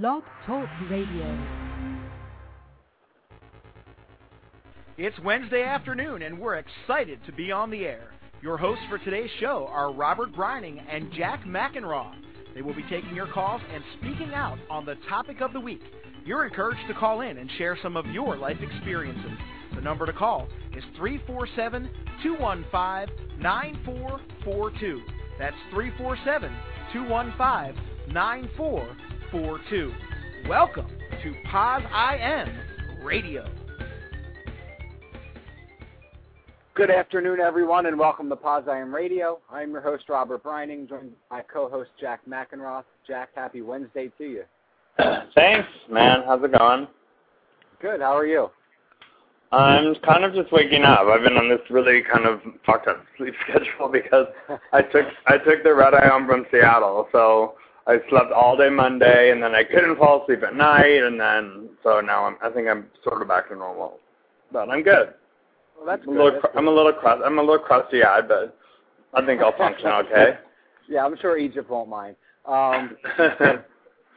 Blog Talk Radio. It's Wednesday afternoon, and we're excited to be on the air. Your hosts for today's show are Robert Breining and Jack Mackenroth. They will be taking your calls and speaking out on the topic of the week. You're encouraged to call in and share some of your life experiences. The number to call is 347 215 9442. That's 347 215 9442. Welcome to Poz I Am Radio. Good afternoon, everyone, and welcome to Poz I Am Radio. I'm your host, Robert Breining, joined by co-host Jack Mackenroth. Jack, happy Wednesday to you. Thanks, man. How's it going? Good. How are you? I'm kind of just waking up. I've been on this really kind of fucked up sleep schedule because I took I took the red eye home from Seattle, so I slept all day Monday, and then I couldn't fall asleep at night, and then so now I'm I think I'm sort of back to normal, but I'm good. Well, that's I'm good. a little That's I'm a little crust I'm a little crusty eyed, but I think I'll function okay. Yeah, I'm sure Egypt won't mind. Um, what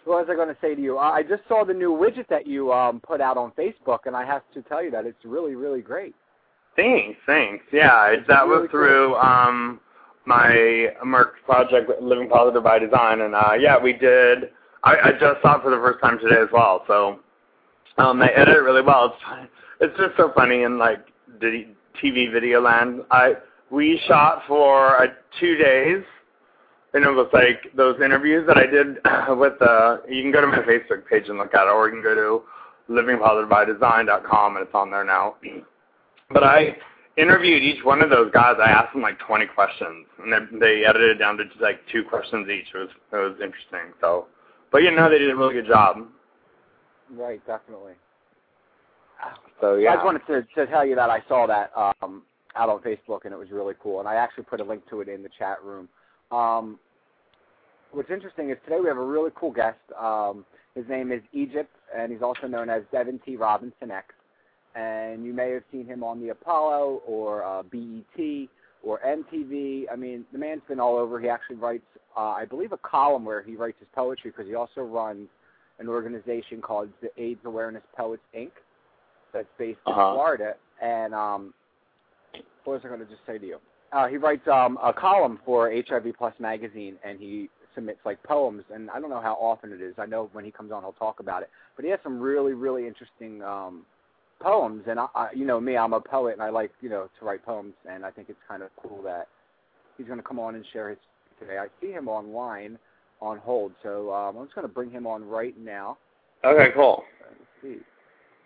was I going to say to you? I just saw the new widget that you um, put out on Facebook, and I have to tell you that it's really, really great. thanks, thanks. Yeah, it, that really was through um my Merck project, Living Positive by Design, and uh yeah, we did. I, I just saw it for the first time today as well, so um they edit it really well. It's it's just so funny in like the TV video land. I we shot for uh, two days, and it was like those interviews that I did with. Uh, you can go to my Facebook page and look at it, or you can go to livingpositivebydesign.com, and it's on there now. But I interviewed each one of those guys. I asked them like 20 questions, and they, they edited it down to just like two questions each. It was it was interesting. So, but you know, they did a really good job. Right, definitely. So yeah. I just wanted to, to tell you that I saw that um, out on Facebook, and it was really cool. And I actually put a link to it in the chat room. Um, what's interesting is today we have a really cool guest. Um, his name is Egypt, and he's also known as Devin T. Robinson X. And you may have seen him on the Apollo or uh, BET or MTV. I mean, the man's been all over. He actually writes, uh, I believe, a column where he writes his poetry because he also runs an organization called the AIDS Awareness Poets Inc. That's based in Uh-huh. Florida. And um, what was I going to just say to you? Uh, he writes um, a column for HIV Plus magazine, and he submits like poems. And I don't know how often it is. I know when he comes on, he'll talk about it. But he has some really, really interesting um, poems. And I, I, you know me, I'm a poet, and I like you know to write poems. And I think it's kind of cool that he's going to come on and share his today. I see him online on hold, so um, I'm just going to bring him on right now. Okay, cool. Let's see.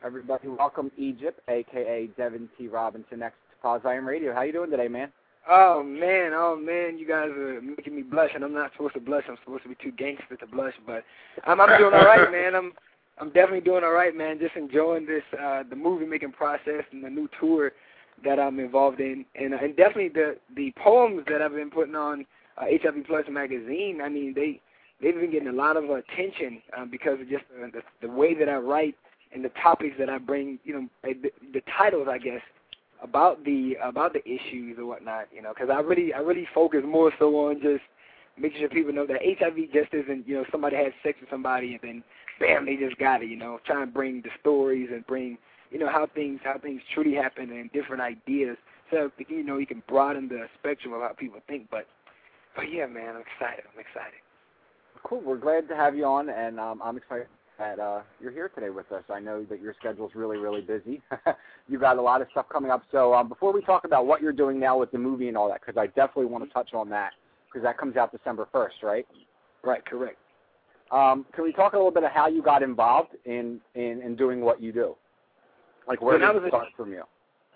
Everybody, welcome Egypt, aka Devin T. Robinson, X to Poz I Am Radio. How you doing today, man? Oh man, oh man, you guys are making me blush, and I'm not supposed to blush. I'm supposed to be too gangster to blush, but I'm I'm doing all right, man. I'm I'm definitely doing all right, man. Just enjoying this uh the movie making process and the new tour that I'm involved in, and and definitely the the poems that I've been putting on uh, HIV Plus magazine. I mean, they they've been getting a lot of attention uh, because of just uh, the the way that I write and the topics that I bring. You know, uh, the, the titles, I guess about the about the issues or whatnot, you know, because I really I really focus more so on just making sure people know that HIV just isn't you know somebody has sex with somebody and then bam they just got it, you know, trying to bring the stories and bring you know how things how things truly happen and different ideas, so you know you can broaden the spectrum of how people think. But but yeah, man, I'm excited. I'm excited. Cool. We're glad to have you on, and um, I'm excited that uh, you're here today with us. I know that your schedule's really, really busy. you got a lot of stuff coming up. So um, before we talk about what you're doing now with the movie and all that, because I definitely want to touch on that, because that comes out December 1st, right? Right, correct. Um, can we talk a little bit of how you got involved in, in, in doing what you do? Like where When did it a- start from you?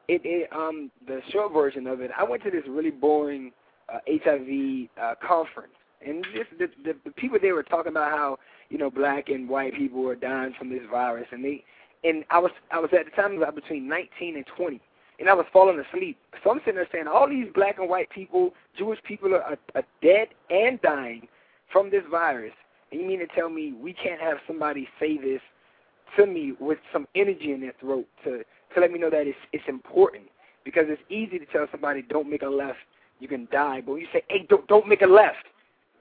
it, it um the short version of it, I went to this really boring uh, HIV uh, conference, and just the, the the people there were talking about how you know black and white people were dying from this virus, and they and I was I was at the time about between 19 and 20, and I was falling asleep. So I'm sitting there saying all these black and white people, Jewish people are, are, dead and dying from this virus, and you mean to tell me we can't have somebody say this to me with some energy in their throat to to let me know that it's it's important because it's easy to tell somebody don't make a left, you can die. But when you say, hey, don't don't make a left,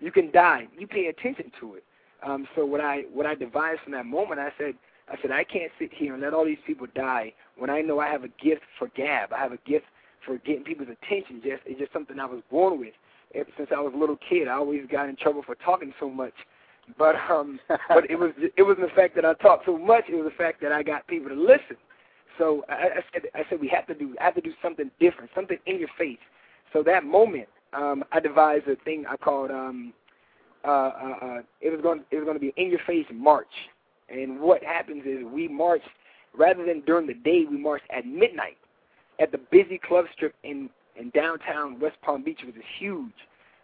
you can die. You pay attention to it. Um, so what I what I devised from that moment, I said, I said I can't sit here and let all these people die when I know I have a gift for gab. I have a gift for getting people's attention. Just it's just something I was born with. Ever since I was a little kid, I always got in trouble for talking so much. But um, but it was it wasn't the fact that I talked so much. It was the fact that I got people to listen. So I, I said I said we have to do I have to do something different, something in your face. So that moment, um, I devised a thing I called um, uh, uh, uh, it was going it was going to be in your face march. And what happens is we march rather than during the day, we march at midnight at the busy club strip in in downtown West Palm Beach, which is huge.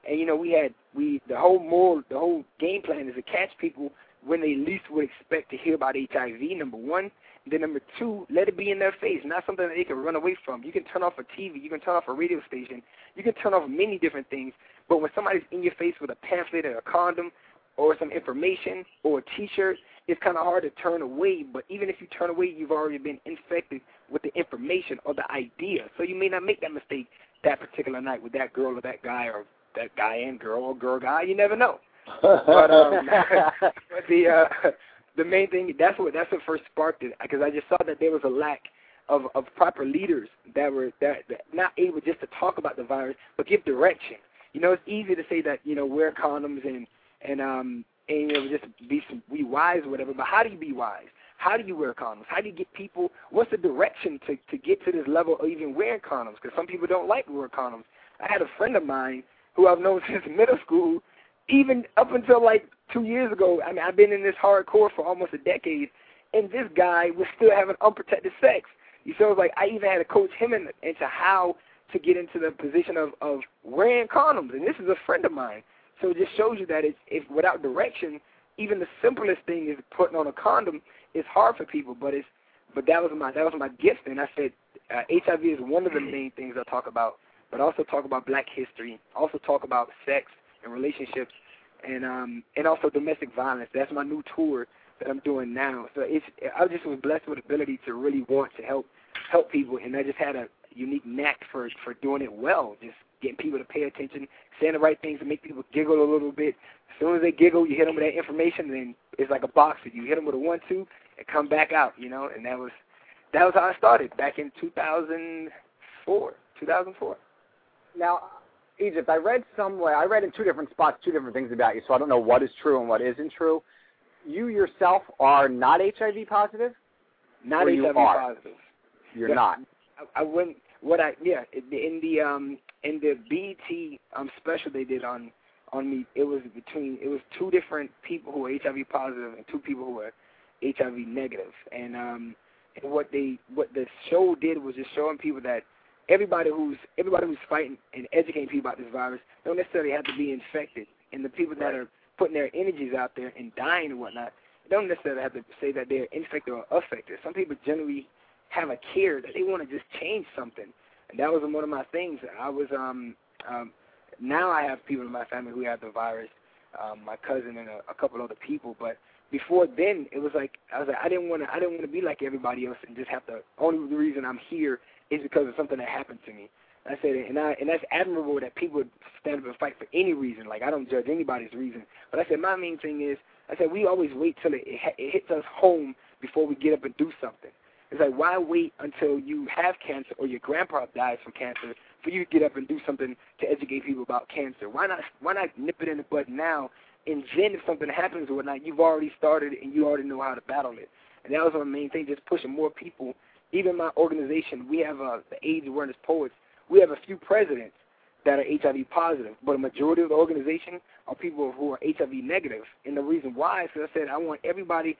And you know, we had we the whole moral the whole game plan is to catch people when they least would expect to hear about HIV. Number one, and then number two, let it be in their face, not something that they can run away from. You can turn off a TV, you can turn off a radio station, you can turn off many different things. But when somebody's in your face with a pamphlet or a condom or some information or a T-shirt, it's kind of hard to turn away. But even if you turn away, you've already been infected with the information or the idea. So you may not make that mistake that particular night with that girl or that guy or that guy and girl or girl guy. You never know. but um, but the uh, the main thing that's what that's what first sparked it because I just saw that there was a lack of of proper leaders that were that, that not able just to talk about the virus but give direction. You know, it's easy to say that you know wear condoms and and um and you know just be some be wise or whatever. But how do you be wise? How do you wear condoms? How do you get people? What's the direction to to get to this level of even wearing condoms? Because some people don't like wearing condoms. I had a friend of mine who I've known since middle school, even up until like two years ago. I mean, I've been in this hardcore for almost a decade, and this guy was still having unprotected sex. You it's like I even had to coach him in, into how to get into the position of of wearing condoms, and this is a friend of mine. So it just shows you that it's, if without direction, even the simplest thing is putting on a condom is hard for people. But it's but that was my that was my gift, and I said uh, HIV is one of the main things I talk about, but also talk about Black history, also talk about sex and relationships, and um and also domestic violence. That's my new tour that I'm doing now. So it's I just was blessed with the ability to really want to help help people, and I just had a unique knack for for doing it well, just getting people to pay attention, saying the right things to make people giggle a little bit. As soon as they giggle, you hit them with that information, and then it's like a boxer. You hit them with a one-two and come back out, you know. And that was that was how I started back in 2004. 2004. Now, Egypt, I read somewhere, I read in two different spots two different things about you, so I don't know what is true and what isn't true. You yourself are not HIV positive? Not HIV you positive. You're Yeah. not. I, I went what I yeah in the um in the BET um special they did on on me it was between it was two different people who were HIV positive and two people who were HIV negative. And um and what they what the show did was just showing people that everybody who's everybody who's fighting and educating people about this virus don't necessarily have to be infected. And the people that are putting their energies out there and dying and whatnot don't necessarily have to say that they're infected or affected. Some people generally have a care that they want to just change something, that was one of my things. I was um um now I have people in my family who have the virus, um, my cousin and a, a couple other people, but before then it was like I was like I didn't want to I didn't want to be like everybody else and just have to. Only the reason I'm here is because of something that happened to me. I said, and I and that's admirable that people stand up and fight for any reason. Like I don't judge anybody's reason, but I said my main thing is I said we always wait till it, it, it hits us home before we get up and do something. It's like why wait until you have cancer or your grandpa dies from cancer for you to get up and do something to educate people about cancer? Why not why not nip it in the bud now? And then if something happens or whatnot, you've already started and you already know how to battle it. And that was my main thing, just pushing more people. Even my organization, we have uh, the AIDS Awareness Poets. We have a few presidents that are HIV positive, but a majority of the organization are people who are HIV negative. And the reason why is because I said I want everybody,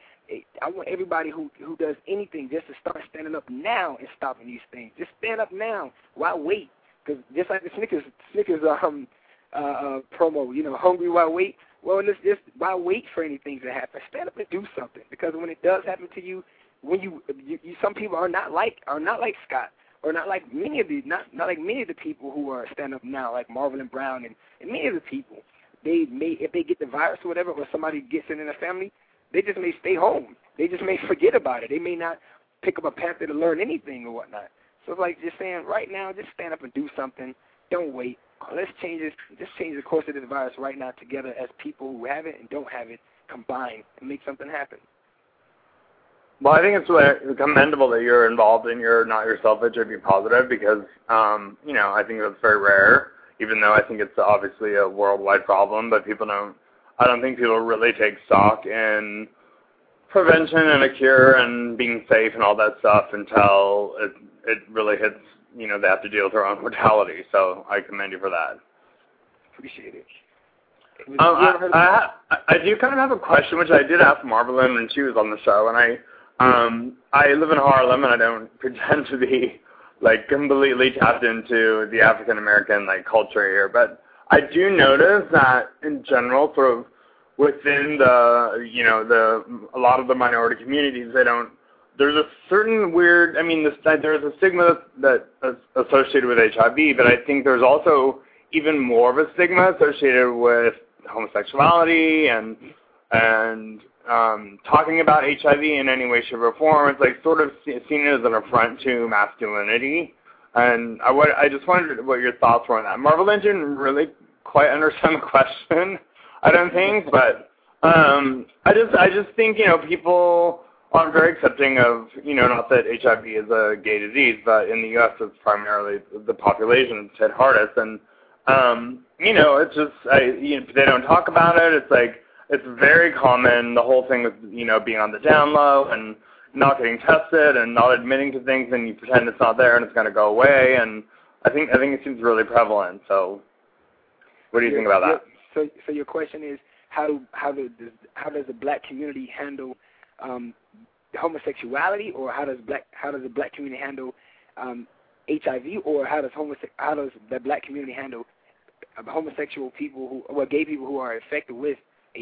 I want everybody who who does anything just to start standing up now and stopping these things. Just stand up now. Why wait? Because just like the Snickers Snickers um uh, uh promo, you know, hungry while wait. Well, let's just why wait for anything to happen? Stand up and do something. Because when it does happen to you, when you, you, you some people are not like are not like Scott or not like many of the not not like many of the people who are stand up now, like Marvelyn Brown and, and many of the people. They may if they get the virus or whatever, or somebody gets it in their family, they just may stay home. They just may forget about it. They may not pick up a pamphlet to learn anything or whatnot. So it's like just saying right now, just stand up and do something. Don't wait. Let's change this. Let's change the course of this virus right now together as people who have it and don't have it, combine and make something happen. Well, I think it's commendable that you're involved in your not yourself HIV positive because, um, you know, I think that's very rare. Even though I think it's obviously a worldwide problem, but people don't. I don't think people really take stock in prevention and a cure and being safe and all that stuff until it it really hits. You know, they have to deal with their own mortality. So I commend you for that. Appreciate it. Um, I, I, I do kind of have a question, which I did ask Marvelyn when she was on the show, and I um, I live in Harlem, and I don't pretend to be like completely tapped into the African American like culture here, but I do notice that in general, sort of within the you know the a lot of the minority communities, they don't. There's a certain weird. I mean, this, there's a stigma that is associated with HIV, but I think there's also even more of a stigma associated with homosexuality and and um, talking about HIV in any way, shape, or form. It's like sort of seen as an affront to masculinity. And I, what, I just wondered what your thoughts were on that. Marvelyn didn't really quite understand the question, I don't think, but um, I just I just think you know people aren't very accepting of you know not that HIV is a gay disease, but in the U.S. it's primarily the population that's hit hardest, and um, you know it's just I, you know, they don't talk about it. It's like it's very common. The whole thing with you know being on the down low and not getting tested and not admitting to things, and you pretend it's not there and it's going to go away. And I think I think it seems really prevalent. So, what do you think about that? So, so your question is how how does how does the black community handle um, homosexuality, or how does black how does the black community handle um, HIV, or how does homose- how does the black community handle homosexual people who, well, gay people who are infected with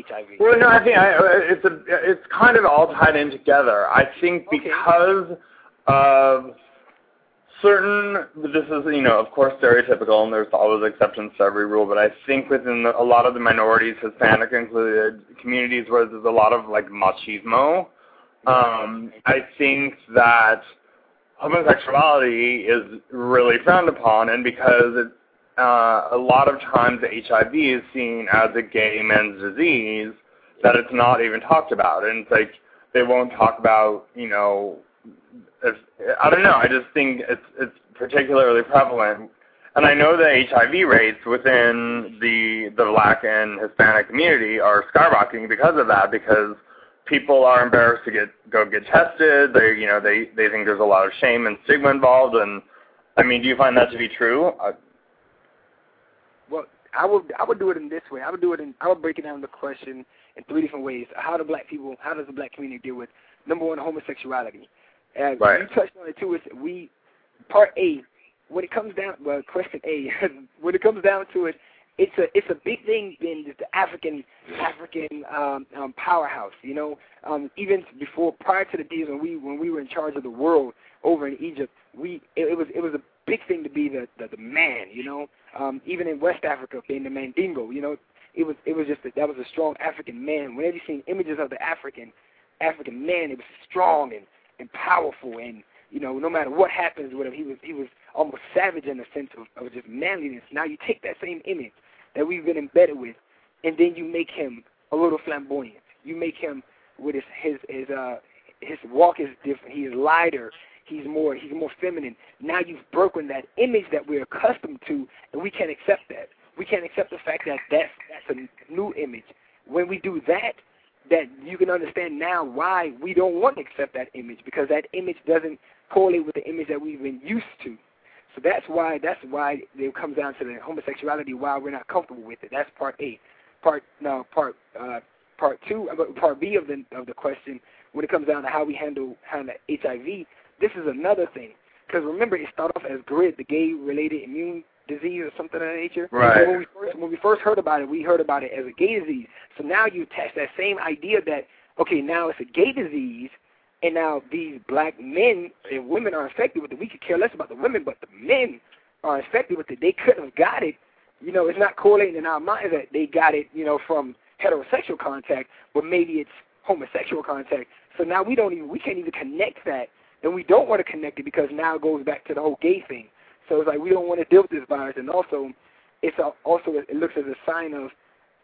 HIV? Well, no, I think I, it's a, it's kind of all tied in together. I think Okay. because of certain, this is you know of course stereotypical, and there's always exceptions to every rule. But I think within the, a lot of the minorities, Hispanic included, communities where there's a lot of like machismo, um, I think that homosexuality is really frowned upon, and because it uh, a lot of times HIV is seen as a gay men's disease, that it's not even talked about. And it's like they won't talk about, you know, if, I don't know. I just think it's it's particularly prevalent. And I know the HIV rates within the the black and Hispanic community are skyrocketing because of that. Because people are embarrassed to get go get tested. They you know they they think there's a lot of shame and stigma involved. And I mean, do you find that to be true? Uh, Well, I would I would do it in this way. I would do it in I would break it down the question in three different ways. How do black people how does the black community deal with number one homosexuality? And Right. you touched on it too. Is we part A when it comes down well question A when it comes down to it it's a it's a big thing in the African African um, um, powerhouse. You know, um, even before prior to the days when we when we were in charge of the world over in Egypt, we it, it was it was a big thing to be the the, the man. You know, um, even in West Africa being the Mandingo. You know, it was it was just a, that was a strong African man. Whenever you seen images of the African African man, it was strong and and powerful and you know, no matter what happens with him, he was he was almost savage in the sense of, of just manliness. Now you take that same image that we've been embedded with, and then you make him a little flamboyant. You make him with his his his uh his walk is different. He's lighter. He's more he's more feminine. Now you've broken that image that we're accustomed to, and we can't accept that. We can't accept the fact that that's that's a new image. When we do that, that you can understand now why we don't want to accept that image because that image doesn't correlate with the image that we've been used to. So that's why that's why it comes down to the homosexuality. Why we're not comfortable with it. That's part A. Part no part uh, part two. uh, Part B of the of the question when it comes down to how we handle handle HIV. This is another thing because remember it started off as GRID, the gay-related immune disease or something of that nature. Right. And when we first when we first heard about it, we heard about it as a gay disease. So now you attach that same idea that okay, now it's a gay disease, and now these black men and women are infected with it. We could care less about the women, but the men are infected with it. They couldn't have got it. You know, it's not correlating in our minds that they got it, you know, from heterosexual contact, but maybe it's homosexual contact. So now we don't even we can't even connect that, and we don't want to connect it because now it goes back to the whole gay thing. So it's like we don't want to deal with this virus, and also it's a, also it looks as a sign of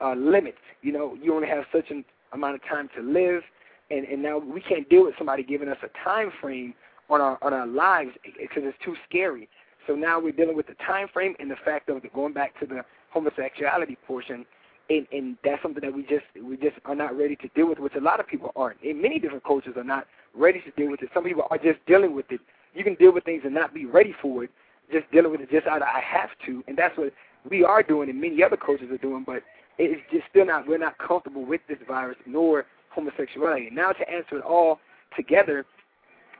uh, limits. You know, you only have such an amount of time to live, and and now we can't deal with somebody giving us a time frame on our on our lives because it's too scary. So now we're dealing with the time frame and the fact of the, going back to the homosexuality portion, and and that's something that we just we just are not ready to deal with, which a lot of people aren't. And many different cultures are not ready to deal with it. Some people are just dealing with it. You can deal with things and not be ready for it, just dealing with it just out of I have to, and that's what we are doing, and many other cultures are doing. But it's just still not we're not comfortable with this virus nor homosexuality. Now to answer it all together,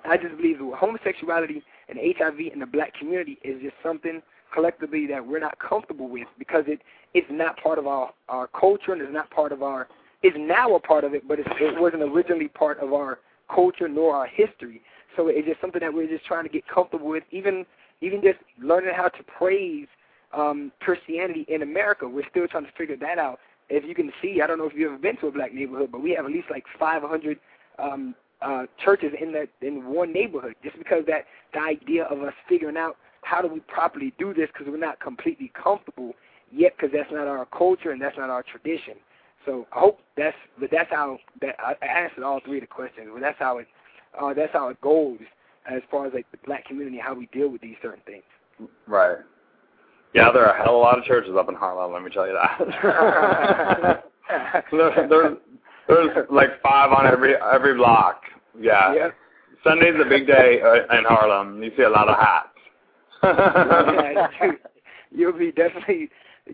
I just believe that homosexuality and HIV in the black community is just something collectively that we're not comfortable with because it it's not part of our our culture and it's not part of our it's now a part of it, but it wasn't originally part of our culture nor our history. So it's just something that we're just trying to get comfortable with. Even even just learning how to praise um, Christianity in America, we're still trying to figure that out. If you can see, I don't know if you've ever been to a black neighborhood, but we have at least like 500 um, uh, churches in that in one neighborhood. Just because that the idea of us figuring out how do we properly do this because we're not completely comfortable yet because that's not our culture and that's not our tradition. So I hope that's but that's how that I answered all three of the questions. But that's how it uh, that's how it goes as far as like the black community how we deal with these certain things. Right. Yeah, there are a hell of a lot of churches up in Harlem. Let me tell you that. there, there's there's like five on every every block. Yeah. Yeah. Sunday's a big day uh, in Harlem. You see a lot of hats. you'll be definitely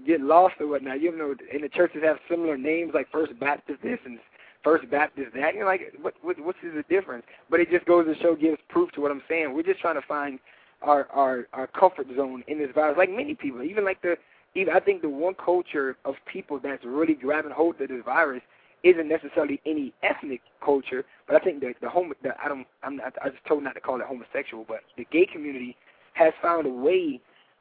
getting lost or whatnot. You know, and the churches have similar names like First Baptist this and First Baptist that. You're like, what, what what's the difference? But it just goes to show, gives proof to what I'm saying. We're just trying to find our our our comfort zone in this virus. Like many people, even like the even I think the one culture of people that's really grabbing hold of this virus isn't necessarily any ethnic culture, but I think the the home the, I don't I'm not I was told not to call it homosexual, but the gay community has found a way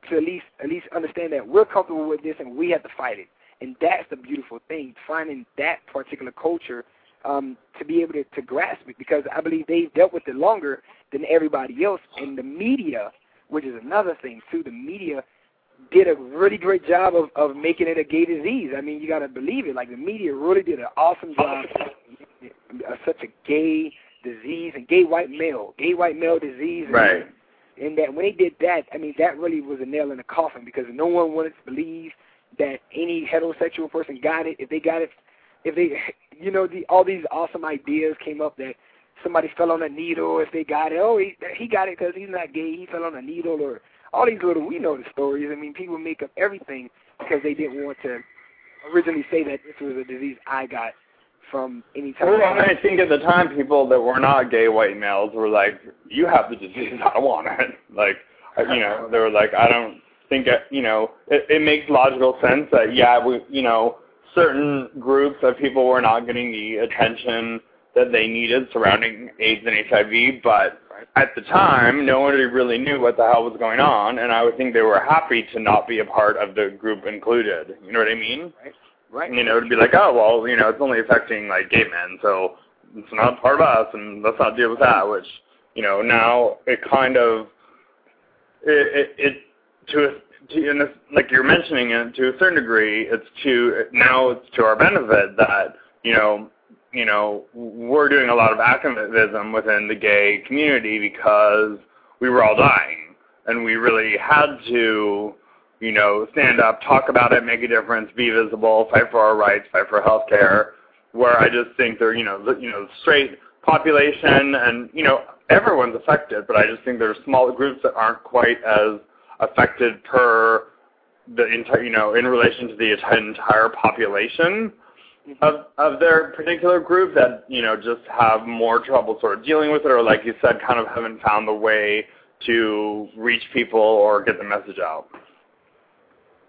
to at least at least understand that we're comfortable with this and we have to fight it. And that's the beautiful thing, finding that particular culture um, to be able to, to grasp it because I believe they've dealt with it longer than everybody else. And the media, which is another thing too, the media did a really great job of, of making it a gay disease. I mean, you got to believe it. Like the media really did an awesome job. of such a gay disease and gay white male, gay white male disease. Right. And, that when they did that, I mean, that really was a nail in the coffin because no one wanted to believe that any heterosexual person got it. If they got it, if they, you know, the all these awesome ideas came up that somebody fell on a needle. If they got it, oh, he he got it because he's not gay. He fell on a needle or all these little we know the stories. I mean, people make up everything because they didn't want to originally say that this was a disease I got from any type. Well, I think at the time, people that were not gay white males were like, "You have the disease. I want it." Like, uh, you know, they were like, "I don't think it, you know." It, it makes logical sense that yeah, we, you know, certain groups of people were not getting the attention that they needed surrounding AIDS and HIV, but at the time, no one really knew what the hell was going on, and I would think they were happy to not be a part of the group included. You know what I mean? Right. Right. You know, to be like, oh well, you know, it's only affecting like gay men, so it's not part of us, and let's not deal with that. Which, you know, now it kind of it it, it to to, and this, like you're mentioning it to a certain degree, it's to now it's to our benefit that you know you know, we're doing a lot of activism within the gay community because we were all dying. And we really had to, you know, stand up, talk about it, make a difference, be visible, fight for our rights, fight for health care, where I just think they're, you know, the, you know, straight population and, you know, everyone's affected, but I just think there are small groups that aren't quite as affected per the entire, you know, in relation to the entire population mm-hmm. of of their particular group that you know just have more trouble sort of dealing with it, or like you said, kind of haven't found the way to reach people or get the message out.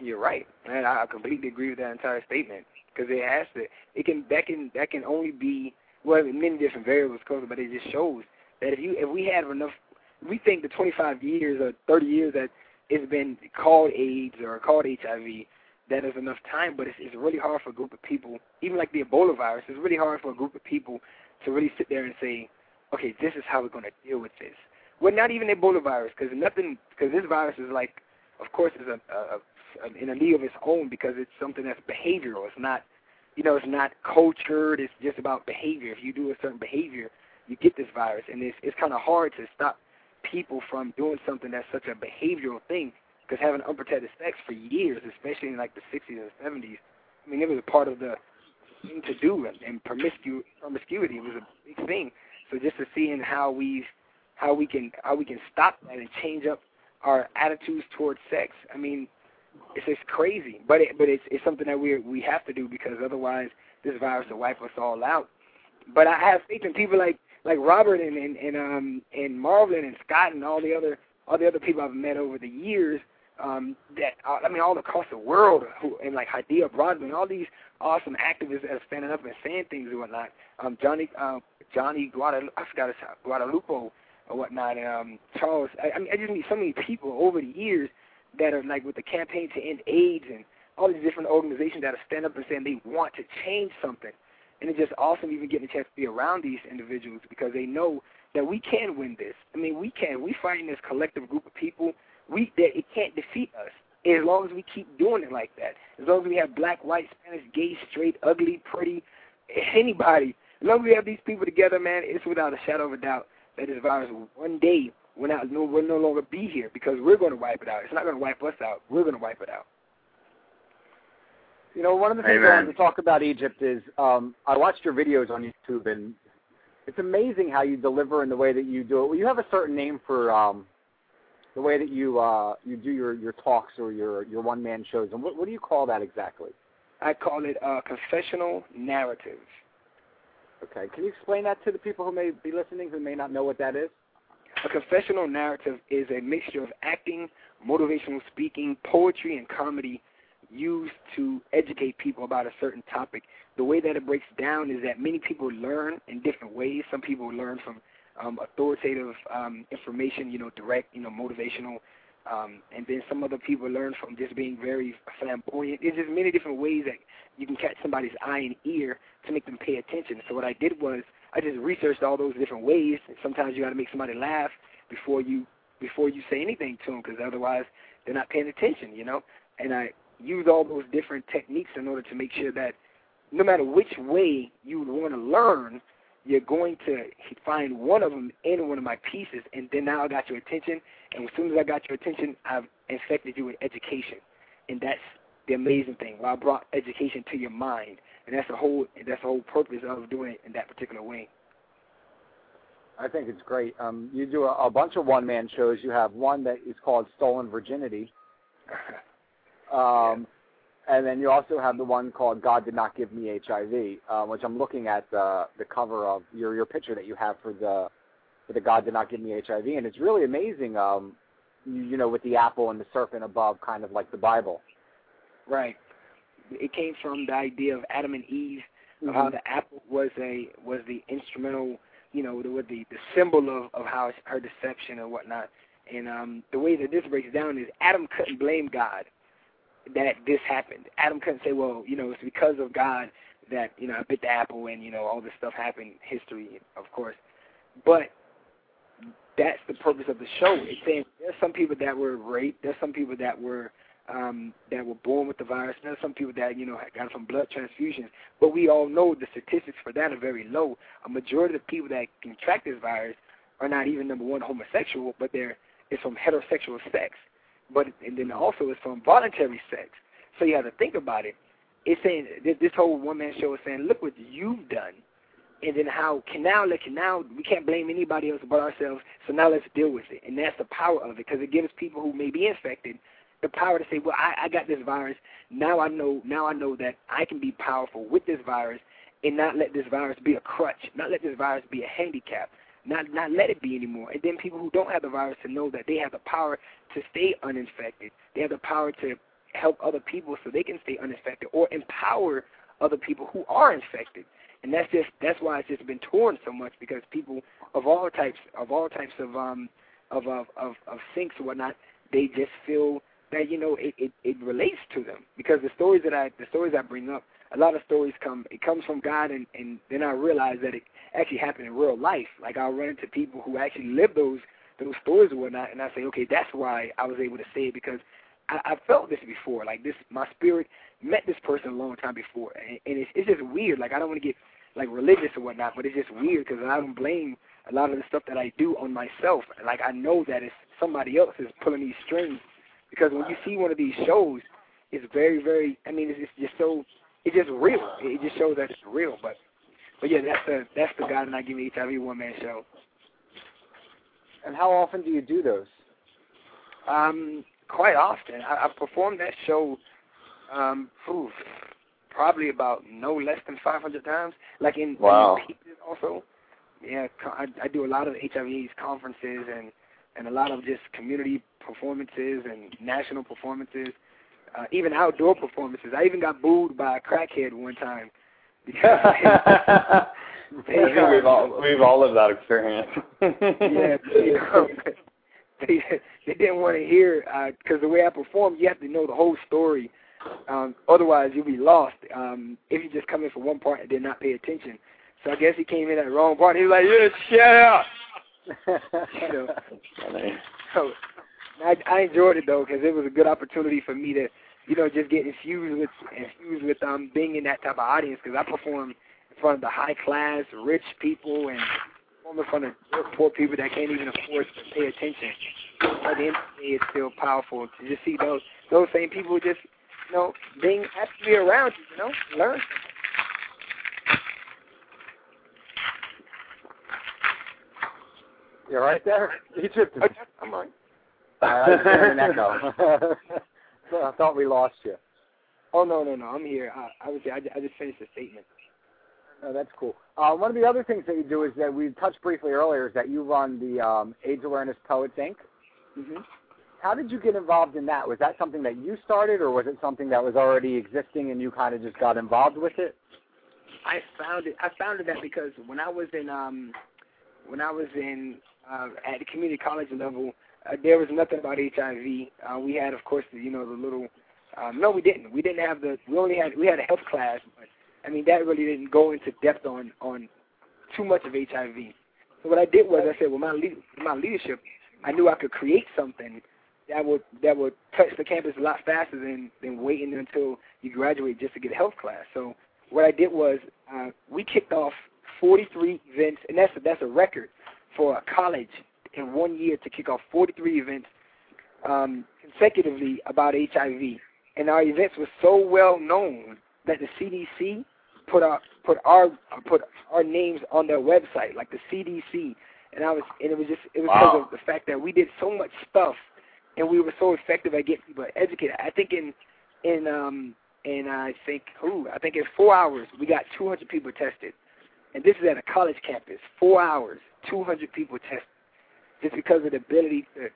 You're right, and I completely agree with that entire statement because it has to. It can that can that can only be well many different variables, but it just shows that if you if we have enough, we think the 25 years or 30 years that it's been called AIDS or called HIV that is enough time, but it's, it's really hard for a group of people, even like the Ebola virus, it's really hard for a group of people to really sit there and say, okay, this is how we're going to deal with this. Well, not even Ebola virus, because nothing, because this virus is like, of course, is a, a, a in a league of its own because it's something that's behavioral. It's not, you know, it's not cultured. It's just about behavior. If you do a certain behavior, you get this virus, and it's it's kind of hard to stop people from doing something that's such a behavioral thing. Because having unprotected sex for years, especially in like the 60s and 70s, I mean, it was a part of the thing to do, and, and promiscu- promiscuity was a big thing. So just to seeing how we how we can how we can stop that and change up our attitudes towards sex. I mean, it's it's crazy, but it, but it's it's something that we we have to do because otherwise this virus will wipe us all out. But I have faith in people like like Robert and and, and um and Marvin and Scott and all the other all the other people I've met over the years um, that uh, I mean, all across the world, who and like Hydeia Broadbent, all these awesome activists that are standing up and saying things and whatnot. Um, Johnny uh, Johnny Guadalupe, I forgot his Guadalupe or whatnot. And, um, Charles, I, I mean, I just meet so many people over the years that are like with the campaign to end AIDS and all these different organizations that are standing up and saying they want to change something. And it's just awesome even getting a chance to be around these individuals because they know that we can win this. I mean, we can. We fighting this collective group of people we that it can't defeat us as long as we keep doing it like that. As long as we have black, white, Spanish, gay, straight, ugly, pretty, anybody. As long as we have these people together, man, it's without a shadow of a doubt that this virus will one day will not no, will no longer be here because we're going to wipe it out. It's not going to wipe us out. We're going to wipe it out. You know, one of the things Amen. I wanted to talk about Egypt is um, I watched your videos on YouTube, and it's amazing how you deliver in the way that you do it. Well, you have a certain name for um, the way that you uh, you do your, your talks or your your one man shows. And what, what do you call that exactly? I call it uh, confessional narrative. Okay, can you explain that to the people who may be listening who may not know what that is? A confessional narrative is a mixture of acting, motivational speaking, poetry, and comedy used to educate people about a certain topic. The way that it breaks down is that many people learn in different ways. Some people learn from um, authoritative um, information, you know, direct, you know, motivational. Um, and then some other people learn from just being very flamboyant. There's just many different ways that you can catch somebody's eye and ear to make them pay attention. So what I did was I just researched all those different ways. Sometimes you got to make somebody laugh before you before you say anything to them, because otherwise they're not paying attention, you know. And I use all those different techniques in order to make sure that no matter which way you want to learn, you're going to find one of them in one of my pieces, and then now I got your attention. And as soon as I got your attention, I've infected you with education, and that's the amazing thing. Well, I brought education to your mind, and that's the whole that's the whole purpose of doing it in that particular way. I think it's great. Um, you do a, a bunch of one man shows. You have one that is called Stolen Virginity. Um, and then you also have the one called "God Did Not Give Me HIV," uh, which I'm looking at the the cover of your your picture that you have for the for the "God Did Not Give Me HIV," and it's really amazing. Um, you, you know, with the apple and the serpent above, kind of like the Bible. Right. It came from the idea of Adam and Eve, Mm-hmm. of how the apple was a was the instrumental, you know, the the, the symbol of of how her deception and whatnot. And um, the way that this breaks down is Adam couldn't blame God that this happened. Adam couldn't say, well, you know, it's because of God that you know I bit the apple and you know all this stuff happened. History, of course, but that's the purpose of the show. It's saying there's some people that were raped. There's some people that were um, that were born with the virus. There's some people that you know got it from blood transfusions. But we all know the statistics for that are very low. A majority of the people that contract this virus are not even number one homosexual, but they're it's from heterosexual sex. But and then also it's from voluntary sex. So you have to think about it. It's saying this, whole one man show is saying, look what you've done and then how can now let you now we can't blame anybody else but ourselves. So now let's deal with it, and that's the power of it because it gives people who may be infected the power to say, well, I, I got this virus. Now I know. Now I know that I can be powerful with this virus, and not let this virus be a crutch. Not let this virus be a handicap. Not not let it be anymore. And then people who don't have the virus to know that they have the power to stay uninfected. They have the power to help other people so they can stay uninfected, or empower other people who are infected and that's just that's why it's just been torn so much because people of all types of all types of um of of of, of sinks or whatnot they just feel that you know it, it it relates to them because the stories that I the stories I bring up a lot of stories come it comes from God and and then I realize that it actually happened in real life like I'll run into people who actually live those those stories or whatnot and I say okay that's why I was able to say it because I, I felt this before like this my spirit met this person a long time before, and, and it's it's just weird. Like I don't want to get like religious or whatnot, but it's just weird because I don't blame a lot of the stuff that I do on myself. Like I know that it's somebody else is pulling these strings because when you see one of these shows, it's very, very. I mean, it's, it's just so. It's just real. It just shows that it's real. But, but yeah, that's the that's the God give me HIV one man show. And how often do you do those? Um, quite often. I, I performed that show. Um, oof, probably about no less than 500 times. Like in, wow. in also. Yeah, I, I do a lot of HIV conferences and and a lot of just community performances and national performances, uh, even outdoor performances. I even got booed by a crackhead one time. Because they, they, uh, we've all we've all lived that experience. yeah, you know, they they didn't want to hear because uh, the way I perform, you have to know the whole story. Um, otherwise, you'll be lost um, if you just come in for one part and did not pay attention. So I guess he came in at the wrong part. He was like, "Yeah, shut up." Know, so I, I enjoyed it though because it was a good opportunity for me to, you know, just get infused with infused with um being in that type of audience because I perform in front of the high class, rich people and perform in front of poor people that can't even afford to pay attention. But the end the day, it's still powerful to just see those those same people just, you know, being be around you, you know, learn. You're right there? Egypt. I'm right. I was hearing an echo. so I thought we lost you. Oh no no no! I'm here. I, I was I, I just finished the statement. Oh, that's cool. Uh, one of the other things that you do is that we touched briefly earlier is that you run the um, AIDS Awareness Poets Inc. Mm-hmm. How did you get involved in that? Was that something that you started, or was it something that was already existing and you kind of just got involved with it? I found it. I founded that because when I was in um, when I was in uh, at the community college level, uh, there was nothing about HIV. Uh, we had, of course, the, you know, the little. Um, no, we didn't. We didn't have the. We only had. We had a health class, but I mean that really didn't go into depth on on too much of HIV. So what I did was I said, well, my lead, my leadership, I knew I could create something that would that would touch the campus a lot faster than than waiting until you graduate just to get a health class. So what I did was uh, we kicked off 43 events, and that's a, that's a record for a college in one year to kick off 43 events um, consecutively about HIV. And our events were so well known that the CDC put our put our put our names on their website, like the CDC. And I was and it was just it was wow. because of the fact that we did so much stuff and we were so effective at getting people educated. I think in in um in I think who I think in four hours we got 200 people tested, and this is at a college campus. Four hours, 200 people tested just because of the ability to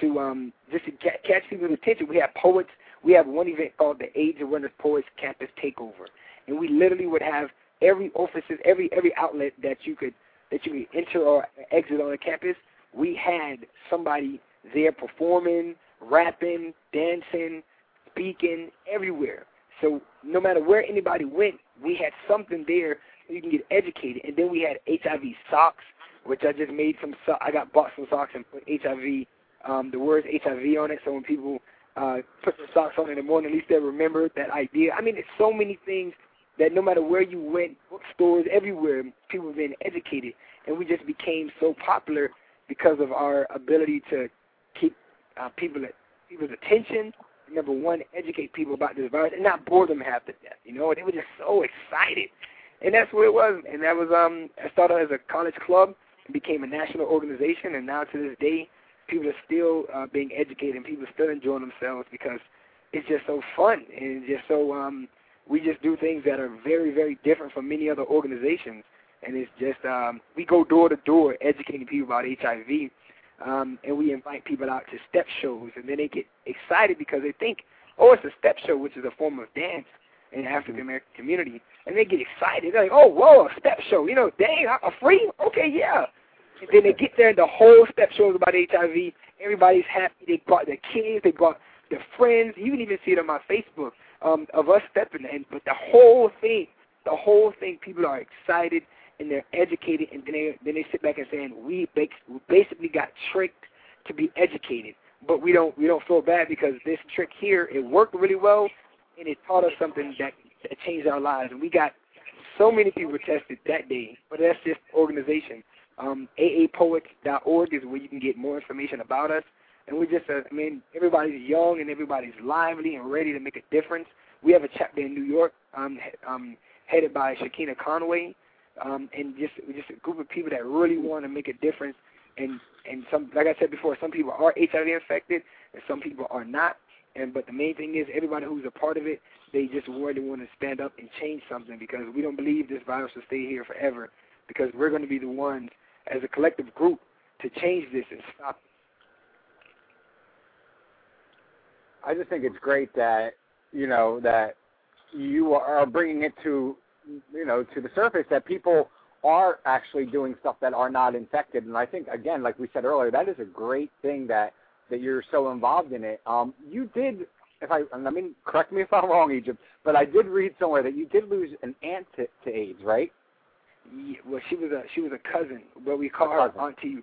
to um just to ca- catch people's attention. We have poets. We have one event called the AIDS Awareness Poets Campus Takeover, and we literally would have every offices, every every outlet that you could that you could enter or exit on the campus. We had somebody there performing, rapping, dancing, speaking, everywhere. So no matter where anybody went, we had something there you can get educated. And then we had HIV socks which I just made some. So- I got bought some socks and put HIV, um, the words HIV on it. So when people uh, put the socks on in the morning, at least they remember that idea. I mean, it's so many things that no matter where you went, bookstores everywhere, people have been educated, and we just became so popular because of our ability to keep uh, people at people's attention. Number one, educate people about this virus and not bore them half to death. You know, they were just so excited, and that's what it was. And that was um, I started as a college club became a national organization, and now to this day, people are still uh, being educated and people are still enjoying themselves because it's just so fun and it's just so um, we just do things that are very very different from many other organizations, and it's just um, we go door to door educating people about HIV. Um, and we invite people out to step shows, and then they get excited because they think, oh, it's a step show, which is a form of dance in the African American community, and they get excited. They're like, oh, whoa, a step show, you know, dang, a free? Okay, yeah. And then they get there and the whole step show is about HIV. Everybody's happy. They brought their kids. They brought their friends. You can even see it on my Facebook um, of us stepping in. But the whole thing, the whole thing, people are excited and they're educated. And then they then they sit back and saying we basically got tricked to be educated, but we don't we don't feel bad because this trick here it worked really well. And it taught us something that that changed our lives. And we got so many people tested that day, but that's just organization. Um, AAPoets.org is where you can get more information about us. And we just, uh, I mean, everybody's young and everybody's lively and ready to make a difference. We have a chapter in New York, um, um, headed by Shakina Conway, um, and just just a group of people that really want to make a difference. And and some, like I said before, some people are HIV infected and some people are not. And but the main thing is everybody who's a part of it, they just really want to stand up and change something because we don't believe this virus will stay here forever. Because we're going to be the ones as a collective group to change this and stop. it. I just think it's great that you know that you are bringing it to you know to the surface that people are actually doing stuff that are not infected, and I think again, like we said earlier, that is a great thing that that you're so involved in it. Um, you did, if I, I mean, correct me if I'm wrong, Egypt, but I did read somewhere that you did lose an aunt to, to AIDS, right? Yeah, well, she was a she was a cousin, but we call her auntie.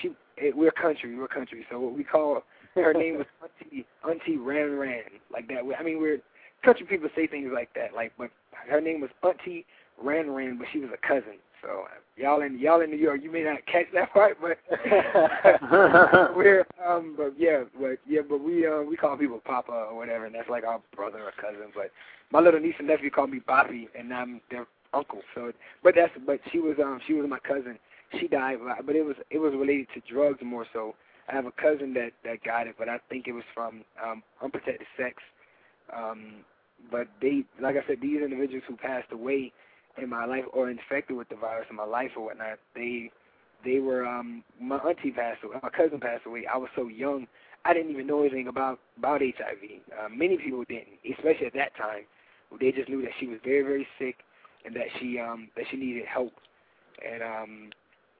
She eh, we're country, we're country, so what we call her name was auntie auntie Ran Ran, like that. I mean, we're country people say things like that, like, but her name was auntie Ran Ran, but she was a cousin. So y'all in y'all in New York, you may not catch that part, but we're um, but yeah, but yeah, but we uh, we call people Papa or whatever, and that's like our brother or cousin. But my little niece and nephew call me Bobby, and I'm their uncle. So, but that's but she was um she was my cousin. She died, but it was it was related to drugs more so. I have a cousin that that got it, but I think it was from um unprotected sex. Um, but they, like I said, these individuals who passed away in my life or infected with the virus in my life or whatnot, they they were um my auntie passed away, my cousin passed away. I was so young, I didn't even know anything about about HIV. Uh, many people didn't, especially at that time. They just knew that she was very very sick and that she um that she needed help. And um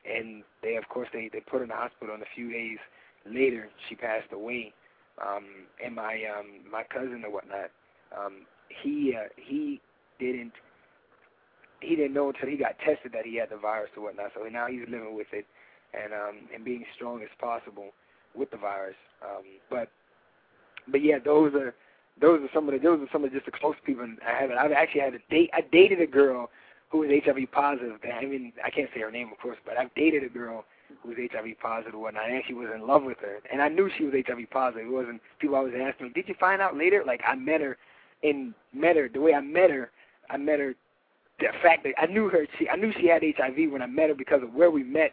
and they of course they they put her in the hospital and a few days later she passed away. Um and my um my cousin or whatnot, um he uh, he didn't he didn't know until he got tested that he had the virus or whatnot. So now he's living with it and um and being strong as possible with the virus. Um but but yeah, those are those are some of the those are some of just the close people I have. I've actually had a date. I dated a girl who was HIV positive. I mean, I can't say her name, of course, but I've dated a girl who was HIV positive and whatnot. I actually was in love with her, and I knew she was HIV positive. It wasn't people always asking me, "Did you find out later?" Like I met her, and met her the way I met her. I met her the fact that I knew her, she I knew she had HIV when I met her because of where we met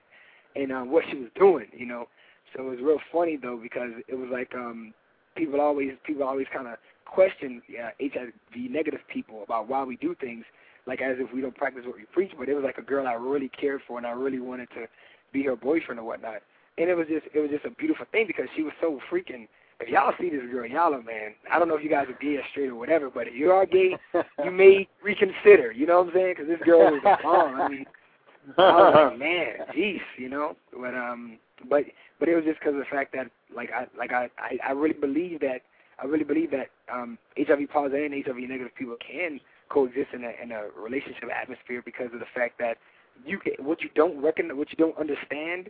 and uh, what she was doing, you know. So it was real funny though because it was like um people always people always kind of question uh, HIV negative people about why we do things like as if we don't practice what we preach. But it was like a girl I really cared for and I really wanted to be her boyfriend or whatnot. And it was just it was just a beautiful thing because she was so freaking if y'all see this girl, y'all are man. I don't know if you guys are gay or straight or whatever, but if you are gay, you may reconsider. You know what I'm saying? Because this girl was a bomb. I mean, I was like, man, jeez, you know. But um, but but it was just because of the fact that like I like I I, I really believe that I really believe that um HIV positive and HIV negative people can coexist in a in a relationship atmosphere because of the fact that you can what you don't reckon what you don't understand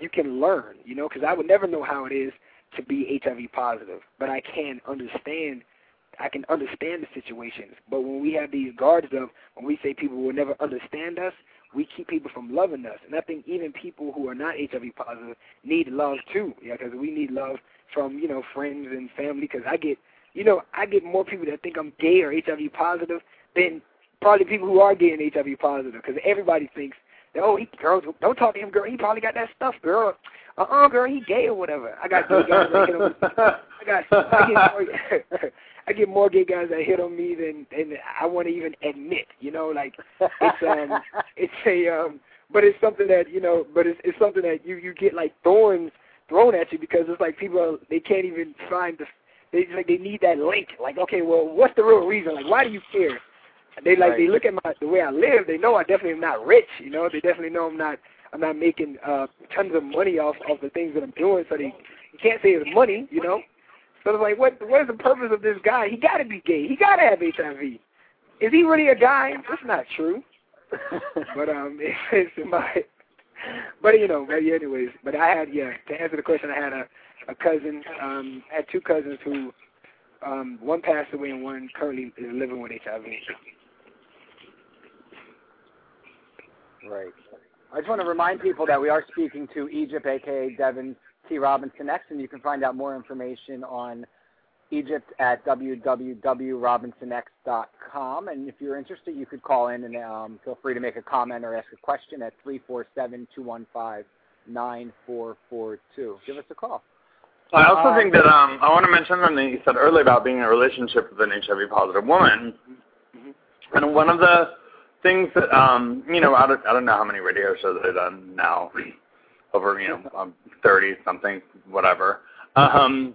you can learn you know because I would never know how it is to be HIV positive, but I can understand I can understand the situations. But when we have these guards of when we say people will never understand us, we keep people from loving us. And I think even people who are not HIV positive need love too, yeah, because we need love from you know friends and family. Because I get you know I get more people that think I'm gay or HIV positive than probably people who are gay and HIV positive. Because everybody thinks oh he girls don't talk to him girl he probably got that stuff girl uh-uh, girl, he gay or whatever. I got gay guys that hit on me. I got, I get more, I get more gay guys that hit on me than, than I want to even admit. You know, like it's um, it's a um, but it's something that you know, but it's it's something that you you get like thorns thrown at you because it's like people are, they can't even find the they like they need that link. Like, okay, well, what's the real reason? Like, why do you care? They like right. they look at my the way I live. They know I definitely am not rich. You know, they definitely know I'm not I'm not making uh, tons of money off of the things that I'm doing. So they you can't say it's money, you know. So it's like, what what is the purpose of this guy? He got to be gay. He got to have HIV. Is he really a guy? That's not true. but um, it's, it's my. But you know, maybe anyways. But I had yeah. To answer the question, I had a a cousin. Um, I had two cousins who Um, one passed away and one currently is living with HIV. Right. I just want to remind people that we are speaking to Egypt, aka Devin T. Robinson X, and you can find out more information on Egypt at www.robinsonx.com. And if you're interested, you could call in and um, feel free to make a comment or ask a question at 347 215 9442. Give us a call. I also Uh, think that um, I want to mention something you said earlier about being in a relationship with an HIV positive woman. And one of the things that um, you know, I don't, I don't know how many radio shows I've done now, over you know, um, thirty something, whatever. Um,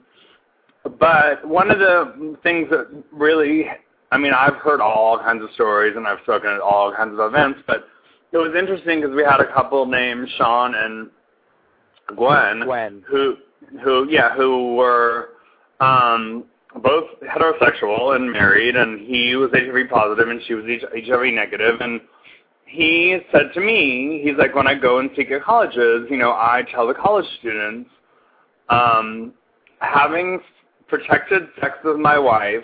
but one of the things that really, I mean, I've heard all kinds of stories and I've spoken at all kinds of events, but it was interesting because we had a couple named Sean and Gwen, Gwen. who who yeah who were um both heterosexual and married and he was HIV positive and she was HIV negative and he said to me he's like when I go and speak at colleges you know I tell the college students um having protected sex with my wife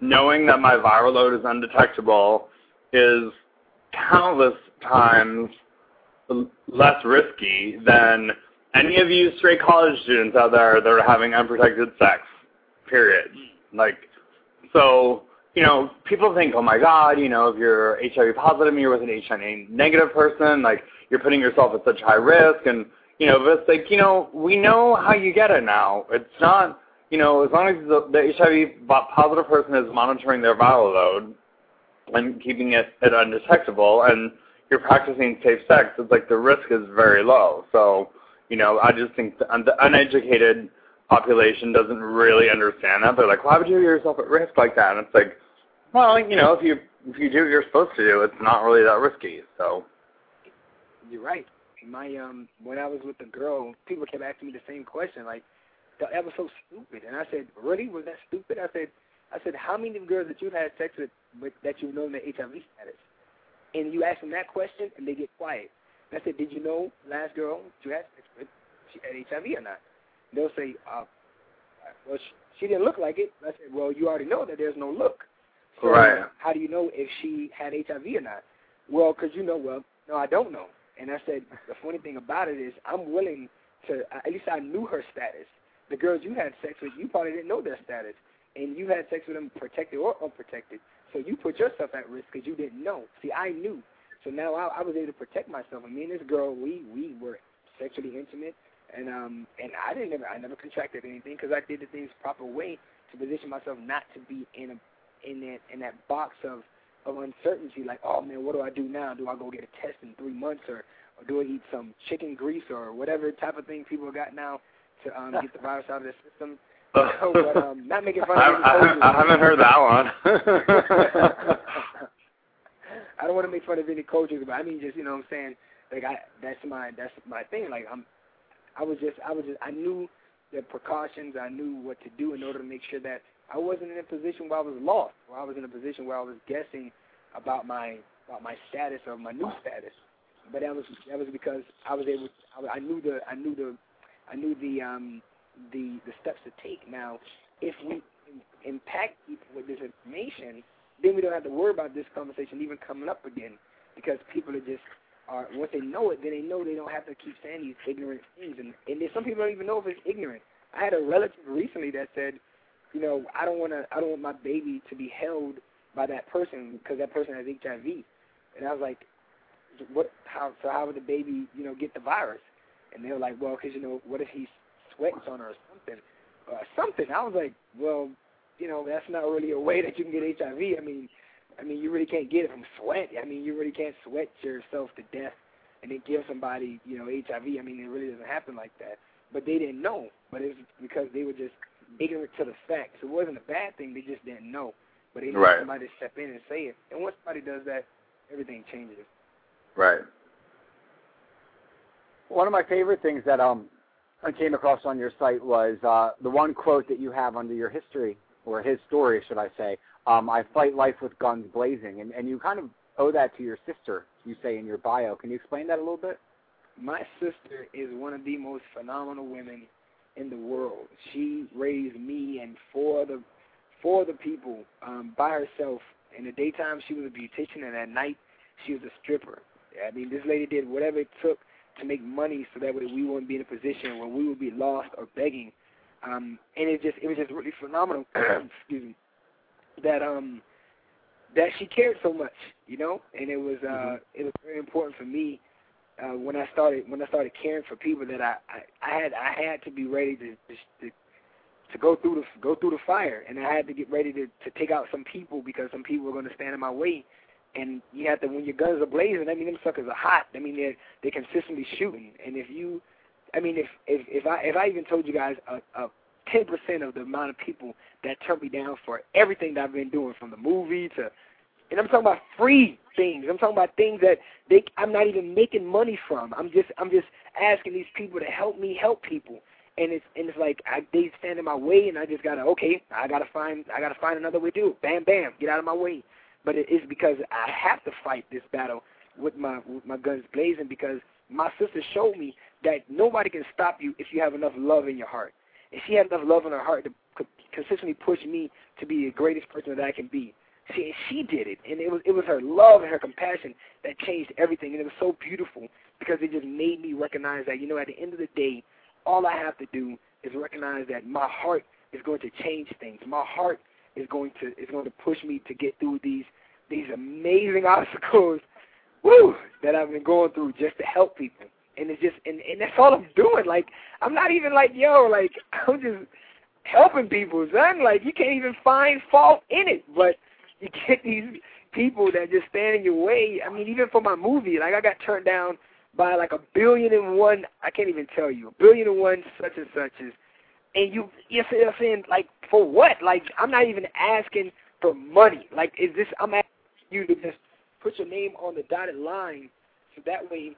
knowing that my viral load is undetectable is countless times less risky than any of you straight college students out there that are having unprotected sex. Period. Like, so you know, people think, oh my God, you know, if you're HIV positive and you're with an HIV negative person, like you're putting yourself at such high risk, and you know, but it's like, you know, we know how you get it now. It's not, you know, as long as the, the HIV positive person is monitoring their viral load and keeping it, it undetectable, and you're practicing safe sex, it's like the risk is very low. So, you know, I just think the, the uneducated population doesn't really understand that. They're like, why would you put yourself at risk like that? And it's like, well, you know, if you if you do what you're supposed to do, it's not really that risky. So, You're right. My um, when I was with the girl, people kept asking me the same question, like, that was so stupid. And I said, really? Was that stupid? I said, I said, how many girls that you've had sex with, with that you know their HIV status? And you ask them that question, and they get quiet. And I said, did you know last girl you had sex with, she had HIV or not? They'll say, uh, well, she, she didn't look like it. I said, well, you already know that there's no look. So Right. how do you know if she had HIV or not? Well, because you know, well, no, I don't know. And I said, the funny thing about it is I'm willing to, at least I knew her status. The girls you had sex with, you probably didn't know their status. And you had sex with them protected or unprotected. So you put yourself at risk because you didn't know. See, I knew. So now I, I was able to protect myself. And me and this girl, we we were sexually intimate, and um and I didn't ever I never contracted anything because I did the things proper way to position myself not to be in a in that in that box of of uncertainty. Like, oh man, what do I do now? Do I go get a test in three months, or or do I eat some chicken grease or whatever type of thing people got now to um get the virus out of their system? So, but, um, not making fun I, of any I. I haven't heard that one. I don't want to make fun of any coaches, but I mean just you know what I'm saying like I that's my that's my thing. Like I'm I was just I was just I knew the precautions, I knew what to do in order to make sure that I wasn't in a position where I was lost, where I was in a position where I was guessing about my about my status or my new status. But that was that was because I was able I, I knew the I knew the I knew the um the the steps to take. Now, if we impact people with this information, then we don't have to worry about this conversation even coming up again because people are just are once they know it, then they know they don't have to keep saying these ignorant things. And and then some people don't even know if it's ignorant. I had a relative recently that said, you know, I don't want to, I don't want my baby to be held by that person because that person has HIV. And I was like, what? How? So how would the baby, you know, get the virus? And they were like, well, because you know, what if he sweats on her or something, or something? I was like, well, you know, that's not really a way that you can get HIV. I mean, I mean, you really can't get it from sweat. I mean, you really can't sweat yourself to death and then give somebody, you know, HIV. I mean, it really doesn't happen like that. But they didn't know. But it's because they were just ignorant to the facts. It wasn't a bad thing. They just didn't know. But they needed Right. somebody to step in and say it. And once somebody does that, everything changes. right. One of my favorite things that um I came across on your site was uh, the one quote that you have under your history or his story, should I say? Um, I fight life with guns blazing, and and you kind of owe that to your sister. You say in your bio. Can you explain that a little bit? My sister is one of the most phenomenal women in the world. She raised me and four other for the people um, by herself. In the daytime, she was a beautician, and at night, she was a stripper. I mean, this lady did whatever it took to make money so that way we wouldn't be in a position where we would be lost or begging. Um, and it just it was just really phenomenal. excuse me. That um that she cared so much, you know, and it was uh mm-hmm. it was very important for me uh when I started when I started caring for people that I I, I had I had to be ready to, to to go through the go through the fire, and I had to get ready to to take out some people because some people were going to stand in my way. And you have to when your guns are blazing. I mean, them suckers are hot. I mean, they're they're consistently shooting. And if you, I mean, if if if I if I even told you guys a, a 10% of the amount of people that turned me down for everything that I've been doing, from the movie to, and I'm talking about free things. I'm talking about things that they I'm not even making money from. I'm just I'm just asking these people to help me help people and it's and it's like I, they stand in my way, and I just gotta okay, I gotta find I gotta find another way to do it. Bam, bam, get out of my way. But it is because I have to fight this battle with my with my guns blazing because my sister showed me that nobody can stop you if you have enough love in your heart. She had enough love in her heart to consistently push me to be the greatest person that I can be. She she did it, and it was it was her love and her compassion that changed everything, and it was so beautiful because it just made me recognize that you know at the end of the day all I have to do is recognize that my heart is going to change things. My heart is going to is going to push me to get through these these amazing obstacles, woo, that I've been going through just to help people. And it's just and, and that's all I'm doing. Like I'm not even like yo, like I'm just helping people, son. Like you can't even find fault in it, but you get these people that just stand in your way. I mean, even for my movie, like I got turned down by like a billion and one, I can't even tell you, a billion and one such and suches. And you, you're saying, like, for what? Like, I'm not even asking for money. Like, is this, I'm asking you to just put your name on the dotted line so that way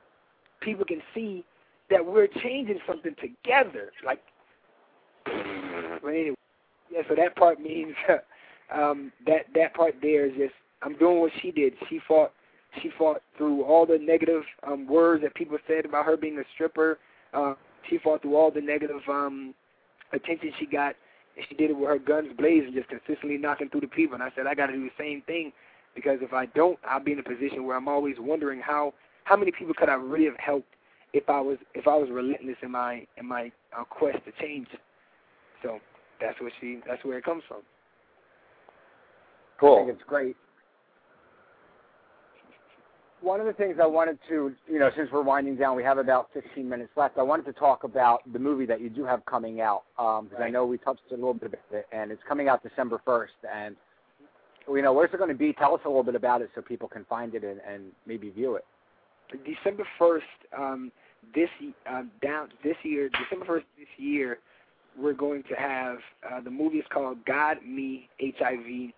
people can see that we're changing something together. Like, but anyway, yeah, so that part means um, that that part there is just, I'm doing what she did. She fought she fought through all the negative um, words that people said about her being a stripper. Uh, she fought through all the negative um, attention she got, and she did it with her guns blazing, just consistently knocking through the people. And I said, I got to do the same thing because if I don't, I'll be in a position where I'm always wondering how how many people could I really have helped if I was if I was relentless in my in my uh, quest to change. So that's what she that's where it comes from. Cool. I think it's great one of the things I wanted to, you know, since we're winding down, we have about 15 minutes left. I wanted to talk about the movie that you do have coming out because um, right. I know we touched a little bit about it, and it's coming out December 1st. And you know, where's it going to be? Tell us a little bit about it so people can find it and, and maybe view it. December 1st, um, this um, down this year, December 1st this year, we're going to have uh, the movie is called God Me HIV.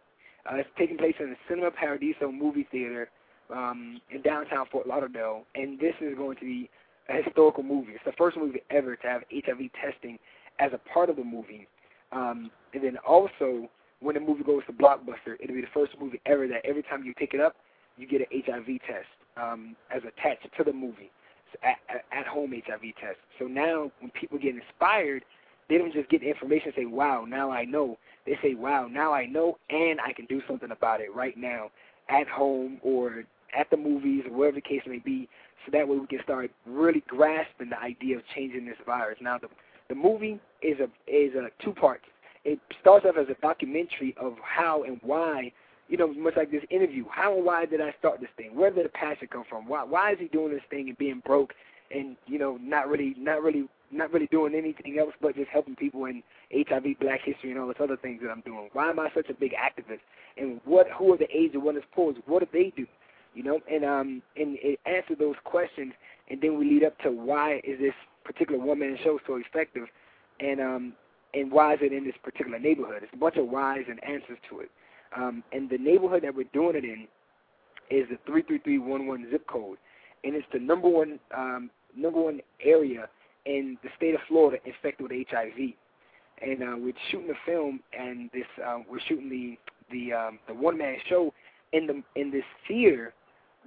Uh, it's taking place in the Cinema Paradiso movie theater um, in downtown Fort Lauderdale, and this is going to be a historical movie. It's the first movie ever to have HIV testing as a part of the movie. Um, and then also, when the movie goes to Blockbuster, it'll be the first movie ever that every time you pick it up, you get an HIV test um, as attached to the movie, at, at, home HIV test. So now, when people get inspired, they don't just get the information and say, "Wow, now I know." They say, "Wow, now I know, and I can do something about it right now, at home or at the movies or wherever the case may be, so that way we can start really grasping the idea of changing this virus. Now, the the movie is a is a two parts. It starts off as a documentary of how and why, you know, much like this interview. How and why did I start this thing? Where did the passion come from? Why why is he doing this thing and being broke and you know not really not really not really doing anything else but just helping people in HIV, Black History, and all this other things that I'm doing. Why am I such a big activist? And what? Who are the AIDS and wellness pools? What do they do? you know, and um and it answer those questions, and then we lead up to why is this particular one man show so effective, and um and why is it in this particular neighborhood? It's a bunch of whys and answers to it. Um, and the neighborhood that we're doing it in is the three three three one one zip code, and it's the number one um, number one area in the state of Florida infected with HIV. And uh, we're shooting the film, and this uh, we're shooting the the um, the one man show in the in this theater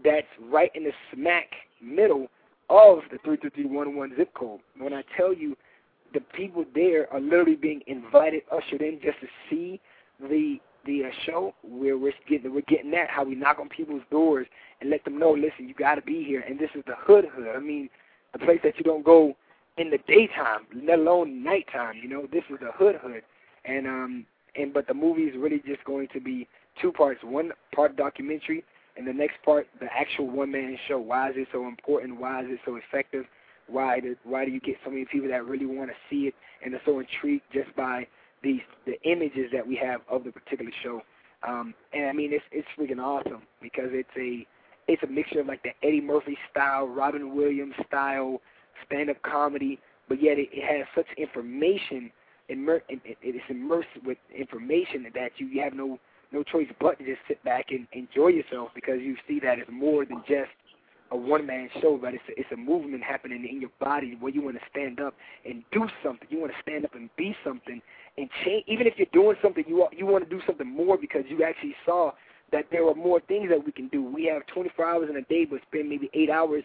that's right in the smack middle of the 33311 zip code. When I tell you the people there are literally being invited, ushered in just to see the the uh, show where we're getting we're getting that how we knock on people's doors and let them know, listen, you got to be here, and this is the hood hood. I mean, the place that you don't go in the daytime, let alone nighttime. You know, this is the hood hood, and um and but the movie is really just going to be two parts. One part documentary, and the next part the actual one man show. Why is it so important? Why is it so effective? Why do why do you get so many people that really want to see it and are so intrigued just by these the images that we have of the particular show? Um, and I mean it's it's freaking awesome because it's a it's a mixture of like the Eddie Murphy style, Robin Williams style stand up comedy, but yet it, it has such information immer- it, it is immersed with information that you, you have no no choice but to just sit back and enjoy yourself because you see that it's more than just a one man show, but it's a, it's a movement happening in your body where you want to stand up and do something. You want to stand up and be something and change. Even if you're doing something, you you want to do something more because you actually saw that there are more things that we can do. We have 24 hours in a day, but spend maybe eight hours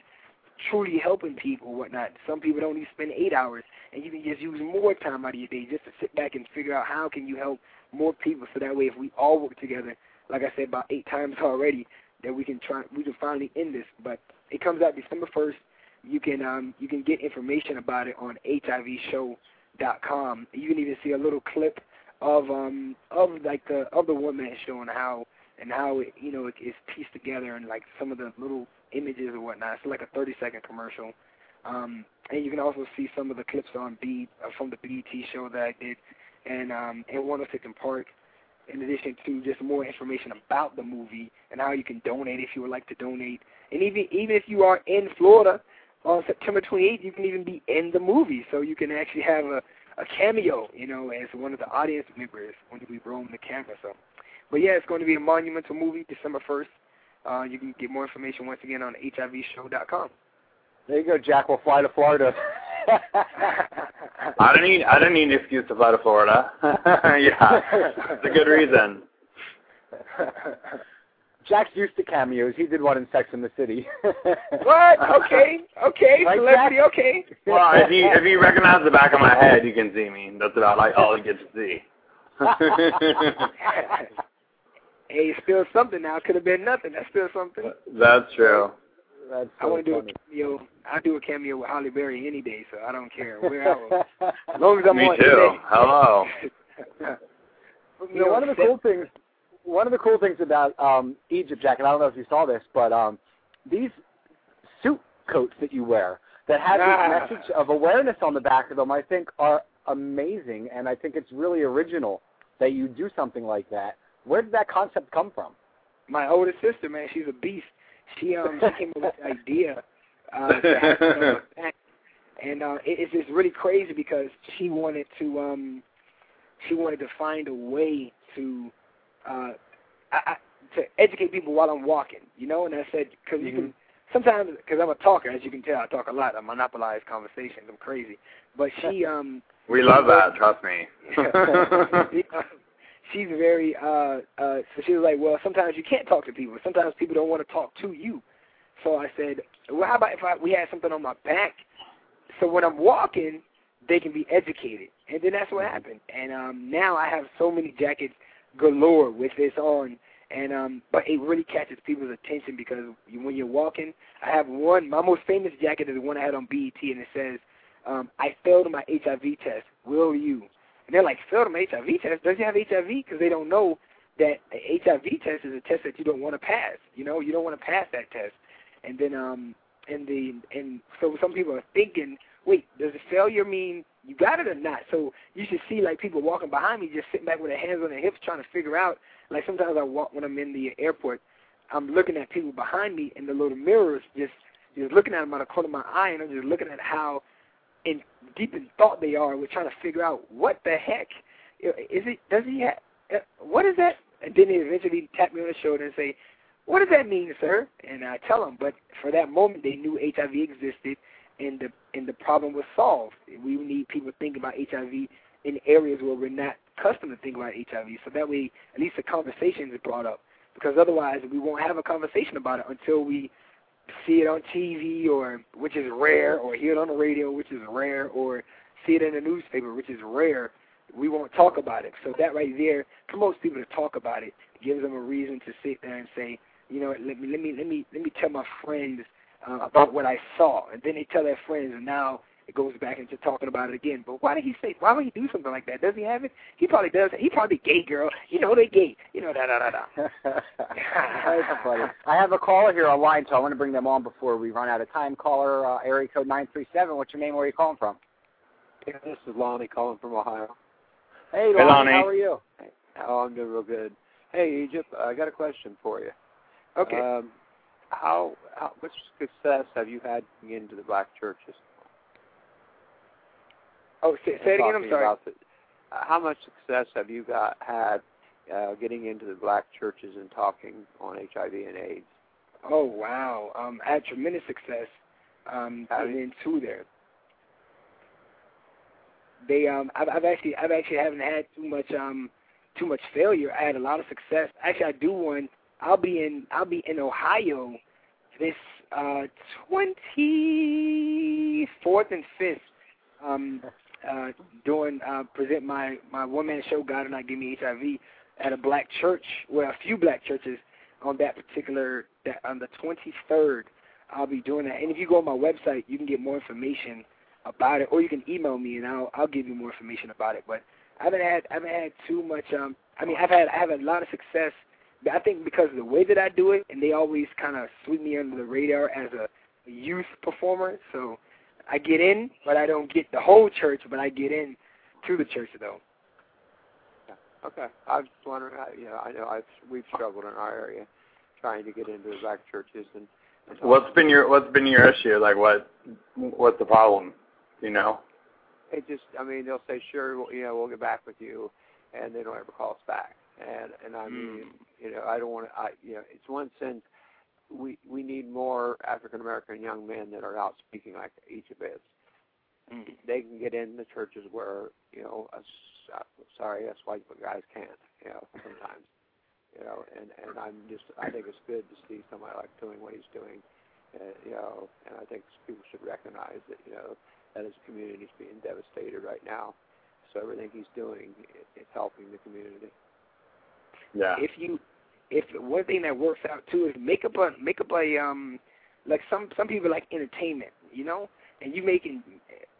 truly helping people, or whatnot. Some people don't even spend eight hours, and you can just use more time out of your day just to sit back and figure out how can you help more people. So that way, if we all work together, like I said about eight times already, that we can try, we can finally end this. But it comes out December first. You can um you can get information about it on HIVshow.com. You can even see a little clip of um of like the of the one man show and how and how it you know it is pieced together and like some of the little images or whatnot. It's like a 30 second commercial. Um, and you can also see some of the clips on B uh, from the BET show that I did, and um, and 106 & Park. In addition to just more information about the movie and how you can donate if you would like to donate, and even even if you are in Florida on September 28th, you can even be in the movie, so you can actually have a a cameo, you know, as one of the audience members when we roam the camera. So, but yeah, it's going to be a monumental movie, December 1st. Uh, you can get more information once again on HIVshow.com. There you go, Jack. We'll fly to Florida. I don't need I don't need an excuse to fly to Florida. yeah, it's a good reason. Jack's used to cameos. He did one in Sex and the City. what? Okay, okay, Right, celebrity. Jack? Okay. Well, if you if you recognize the back of my head, you can see me. That's about like all you get to see. hey, still something now. Could have been nothing. That's still something. That's true. That's I want to do a cameo. I do a cameo with Halle Berry any day, so I don't care where I will. As long as I'm Me on too. today. Hello. Put me You know, one of the cool things, one of the cool things about um, Egypt, Jack, and I don't know if you saw this, but um, these suit coats that you wear that have Ah. this message of awareness on the back of them, I think are amazing, and I think it's really original that you do something like that. Where did that concept come from? my older sister, man, she's a beast. She um she came up with the idea uh, to have on her back. and uh, it, it's just really crazy because she wanted to um she wanted to find a way to uh I, I, to educate people while I'm walking, you know. And I said because you can sometimes because I'm a talker, as you can tell, I talk a lot. I monopolize conversations. I'm crazy, but she um We love that. Trust me. she's very uh uh so she was like, Well, sometimes you can't talk to people. Sometimes people don't want to talk to you. So I said, Well how about if I we had something on my back so when I'm walking they can be educated. And then that's what happened. And um now I have so many jackets galore with this on and um but it really catches people's attention because when you're walking I have one my most famous jacket is the one I had on BET and it says um, I failed my HIV test. Will you? And they're like, failed my HIV test? Does he have HIV? Because they don't know that a HIV test is a test that you don't want to pass. You know, you don't want to pass that test. And then, um, and the and so some people are thinking, wait, does the failure mean you got it or not? So you should see like people walking behind me, just sitting back with their hands on their hips, trying to figure out. Like sometimes I walk when I'm in the airport, I'm looking at people behind me in the little mirrors, just just looking at them out of the corner of my eye, and I'm just looking at how in deep in thought they are. We're trying to figure out what the heck is it. Does he have? uh, What is that? And then they eventually tap me on the shoulder and say, "What does that mean, sir?" And I tell him. But for that moment, they knew HIV existed, and the and the problem was solved. We need people thinking about HIV in areas where we're not accustomed to thinking about HIV. So that way, at least the conversation is brought up. Because otherwise, we won't have a conversation about it until we see it on TV, or which is rare, or hear it on the radio, which is rare, or see it in the newspaper, which is rare. we won't talk about it. So that right there promotes people to talk about it, gives them a reason to sit there and say, you know, let me let me let me let me tell my friends uh, about what I saw, and then they tell their friends, and now it goes back into talking about it again. But why did he say? Why would he do something like that? Does he have it? He probably does. He probably gay girl. You know they gay. You know da da da da. That's funny. I have a caller here online, so I want to bring them on before we run out of time. Caller, uh, area code nine three seven. What's your name? Where are you calling from? This is Lonnie calling from Ohio. Hey, Hey, Lonnie. How are you? Oh, I'm doing real good. Hey, Egypt, I got a question for you. Okay. Um, how, how much success have you had getting into the black churches? oh, say, say it again. I'm sorry. the- uh, how much success have you got had uh, getting into the black churches and talking on HIV and AIDS? Oh wow. Um, I had tremendous success um, getting did- into there. They um, I've, I've actually I've actually haven't had too much um, too much failure. I had a lot of success. Actually, I do one. I'll be in I'll be in Ohio this uh, twenty fourth and fifth. Um, uh, doing uh, present my my one man show. God and I give me HIV at a black church. Well, a few black churches on that particular that on the 23rd. I'll be doing that. And if you go on my website, you can get more information about it, or you can email me and I'll I'll give you more information about it. But I haven't had I haven't had too much. Um, I mean, I've had I have a lot of success. But I think because of the way that I do it, and they always kind of sweep me under the radar as a, a youth performer. So I get in, but I don't get the whole church, but I get in to the church though. Okay, I was just wondering. How, you know, I know I've we've struggled in our area trying to get into the black churches and. and What's been your What's been your issue? Like what What's the problem? You know. It just, I mean, they'll say, sure, we'll, you know, we'll get back with you, and they don't ever call us back. And and I mean, you know, I don't want to. I you know, it's one sense we we need more African American young men that are out speaking like each of us. They can get in the churches where you know, us, uh, sorry, us white guys can't. You know, sometimes. You know, and and I'm just, I think it's good to see somebody like doing what he's doing. Uh, you know, and I think people should recognize that you know that his community is being devastated right now. So everything he's doing is helping the community. Yeah. if you if one thing that works out too is make up a make up a um like some some people like entertainment, you know, and you making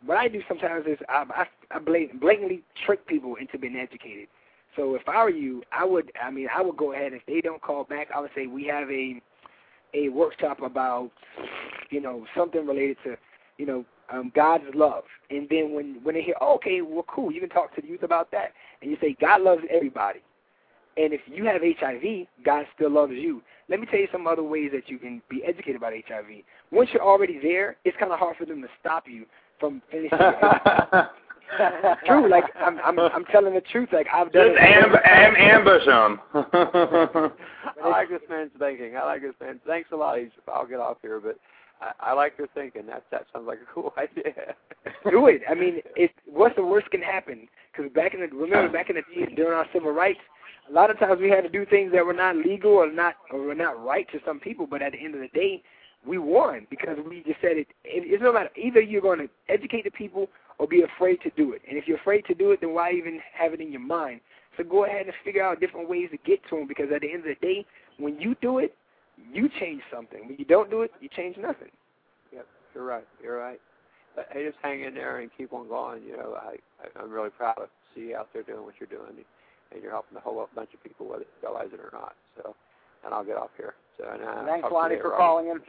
what I do sometimes is I I, I blatantly trick people into being educated. So if I were you, I would I mean I would go ahead if they don't call back, I would say we have a a workshop about you know something related to you know um, God's love, and then when when they hear oh, okay, well cool, you can talk to the youth about that, and you say God loves everybody. And if you have HIV, God still loves you. Let me tell you some other ways that you can be educated about HIV. Once you're already there, it's kind of hard for them to stop you from finishing. your True, like I'm, I'm, I'm telling the truth. Like I've done Just it. amb- am- ambush them. I like this man's thinking. I like this man. Thanks a lot. He's, I'll get off here, but I, I like your thinking. That that sounds like a cool idea. do it. I mean, it. What's the worst can happen? Because back in the remember back in the day during our civil rights, a lot of times we had to do things that were not legal or not or were not right to some people. But at the end of the day, we won because we just said it. it it's no matter either you're going to educate the people or be afraid to do it. And if you're afraid to do it, then why even have it in your mind? So go ahead and figure out different ways to get to them because at the end of the day, when you do it, you change something. When you don't do it, you change nothing. Yep, you're right. You're right. But hey, just hang in there and keep on going. You know, I, I I'm really proud to see you out there doing what you're doing, and you're helping a whole bunch of people, whether they realize it or not. So, and I'll get off here. So, and, uh, Thanks, talk to you Lonnie, for Robert. calling in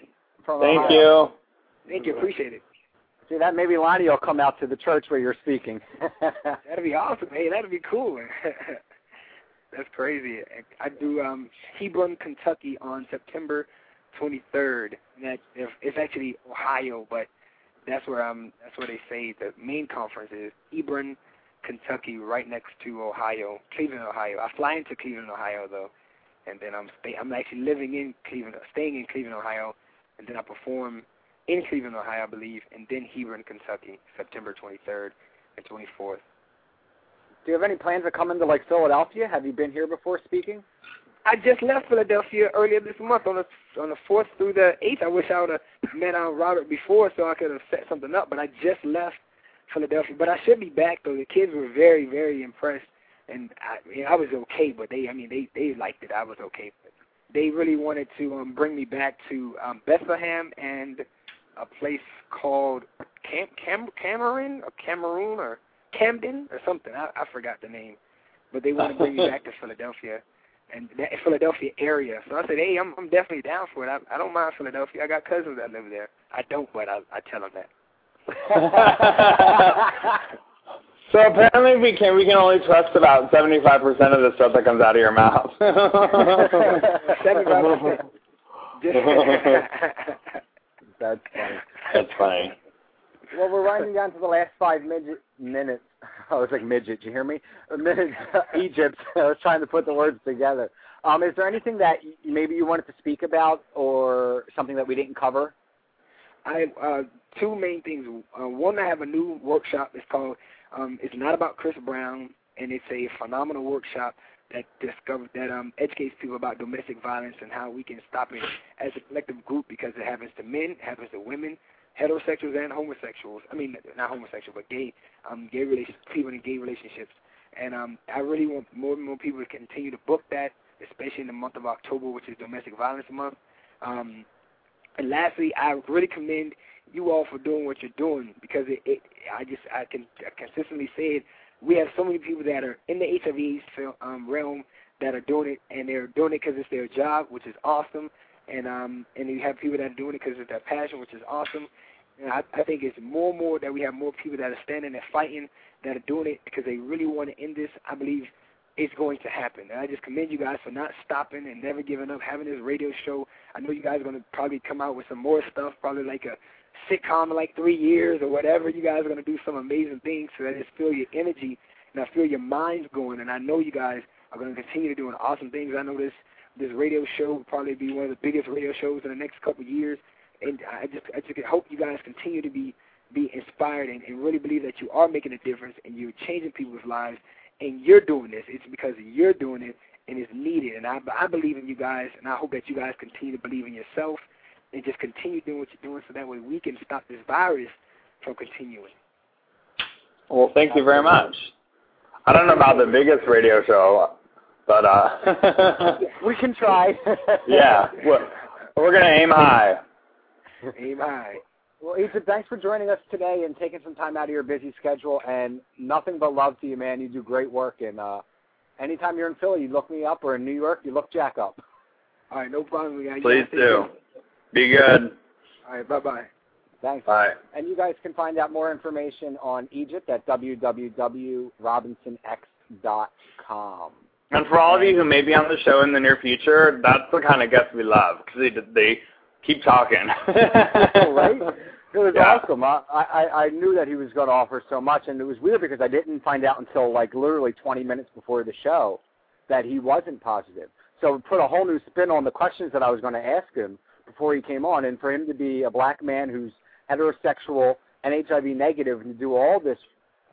from Thank Ohio. you. Thank you. Appreciate it. See that maybe Lonnie will come out to the church where you're speaking. That'd be awesome. Hey, that'd be cool. That's crazy. I do um Hebron, Kentucky on September 23rd. And that if- it's actually Ohio, but that's where um that's where they say the main conference is Hebron, Kentucky, right next to Ohio, Cleveland, Ohio. I fly into Cleveland, Ohio though, and then I'm stay I'm actually living in Cleveland, staying in Cleveland, Ohio, and then I perform in Cleveland, Ohio, I believe, and then Hebron, Kentucky, September 23rd and 24th. Do you have any plans to come into like Philadelphia? Have you been here before speaking? I just left Philadelphia earlier this month on the on the fourth through the eighth. I wish I would have met um, Robert before so I could have set something up. But I just left Philadelphia. But I should be back though. The kids were very, very impressed, and I, mean, I was okay. But they, I mean, they they liked it. I was okay. But they really wanted to um, bring me back to um, Bethlehem and a place called Cam Cam Cameron or Cameroon or Camden or something. I, I forgot the name, but they want to bring me back to Philadelphia and that Philadelphia area. So I said, hey, I'm I'm definitely down for it. I I don't mind Philadelphia. I got cousins that live there. I don't, but I I tell them that. so apparently we can we can only trust about seventy five percent of the stuff that comes out of your mouth. Seventy five percent. That's funny. That's funny. Well, we're winding down to the last five midget minutes. I was like midget. You hear me? Minutes. Egypt. I was trying to put the words together. Um, is there anything that maybe you wanted to speak about, or something that we didn't cover? I uh, two main things. Uh, one, I have a new workshop. It's called um, "It's Not About Chris Brown," and it's a phenomenal workshop that discover that um, educates people about domestic violence and how we can stop it as a collective group because it happens to men, happens to women, heterosexuals and homosexuals. I mean, not homosexual, but gay, um, gay relations, people in gay relationships. And um, I really want more and more people to continue to book that, especially in the month of October, which is Domestic Violence Month. Um, and lastly, I really commend you all for doing what you're doing because it, it I just I can I consistently say it. We have so many people that are in the HIV um, realm that are doing it, and they're doing it because it's their job, which is awesome. And um, and you have people that are doing it because of their passion, which is awesome. And I, I think it's more and more that we have more people that are standing and fighting that are doing it because they really want to end this. I believe it's going to happen. And I just commend you guys for not stopping and never giving up, having this radio show. I know you guys are going to probably come out with some more stuff, probably like a sitcom in like three years or whatever. You guys are to do some amazing things so I just feel your energy and I feel your minds going. And I know you guys are to continue to doing awesome things. I know this this radio show will probably be one of the biggest radio shows in the next couple of years and I just I just hope you guys continue to be be inspired and, and really believe that you are making a difference and you're changing people's lives and you're doing this. It's because you're doing it and it's needed. And I I believe in you guys and I hope that you guys continue to believe in yourself and just continue doing what you're doing so that way we can stop this virus from continuing. Well, thank you very much. I don't know about the biggest radio show, but uh we can try. yeah, we're, we're gonna aim high. Aim high. Well, Egypt, thanks for joining us today and taking some time out of your busy schedule. And nothing but love to you, man. You do great work. And uh, anytime you're in Philly, you look me up, or in New York, you look Jack up. All right, no problem. Guys. Please do. Be good. All right, bye bye. Thanks. Bye. And you guys can find out more information on Egypt at www.robinsonx.com. And for all of you who may be on the show in the near future, that's the kind of guests we love because they they keep talking. right? It was Yeah. awesome. I, I I knew that he was going to offer so much, and it was weird because I didn't find out until like literally 20 minutes before the show that he wasn't positive. So it put a whole new spin on the questions that I was going to ask him before he came on, and for him to be a black man who's heterosexual and HIV negative, and to do all this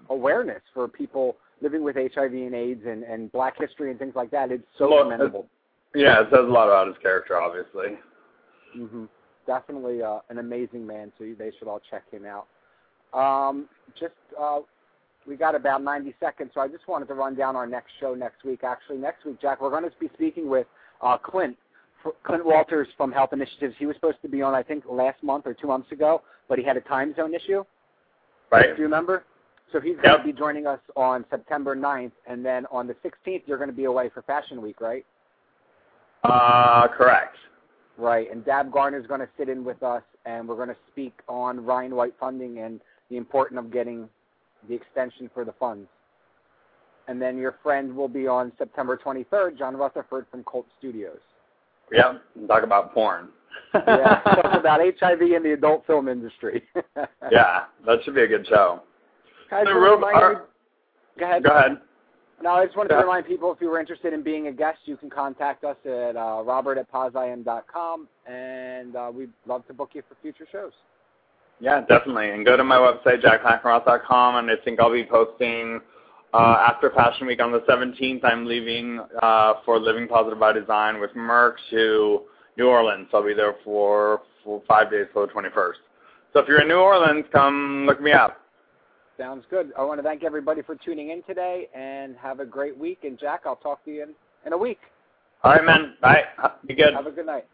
awareness for people living with HIV and AIDS and and Black history and things like that, it's so Well, commendable. yeah, it says a lot about his character, obviously. hmm Definitely uh, an amazing man, so they should all check him out. Um, just uh, we got about 90 seconds, so I just wanted to run down our next show next week. Actually, next week, Jack, we're going to be speaking with uh, Clint. Clint Walters from Health Initiatives. He was supposed to be on, I think, last month or two months ago, but he had a time zone issue. Right? Do you remember? So he's going to be joining us on September 9th, and then on the 16th, you're going to be away for Fashion Week, right? Uh, correct. Right, and Dab Garner is going to sit in with us, and we're going to speak on Ryan White funding and the importance of getting the extension for the funds. And then your friend will be on September 23rd, John Rutherford from Colt Studios. Yep. Talk about porn. Yeah, talk about HIV in the adult film industry. yeah, that should be a good show. Guys, So, Rob, remind go ahead. Go ahead. No, I just wanted to remind people if you were interested in being a guest, you can contact us at uh, robert at com, and uh, we'd love to book you for future shows. Yeah, definitely. And go to my website, jackmackenroth.com, and I think I'll be posting uh, after Fashion Week on the 17th. I'm leaving uh, for Living Positive by Design with Merck to New Orleans. I'll be there for, for five days till the 21st. So if you're in New Orleans, come look me up. Sounds good. I want to thank everybody for tuning in today, and have a great week. And Jack, I'll talk to you in, in a week. All right, man. Bye. Be good. Have a good night.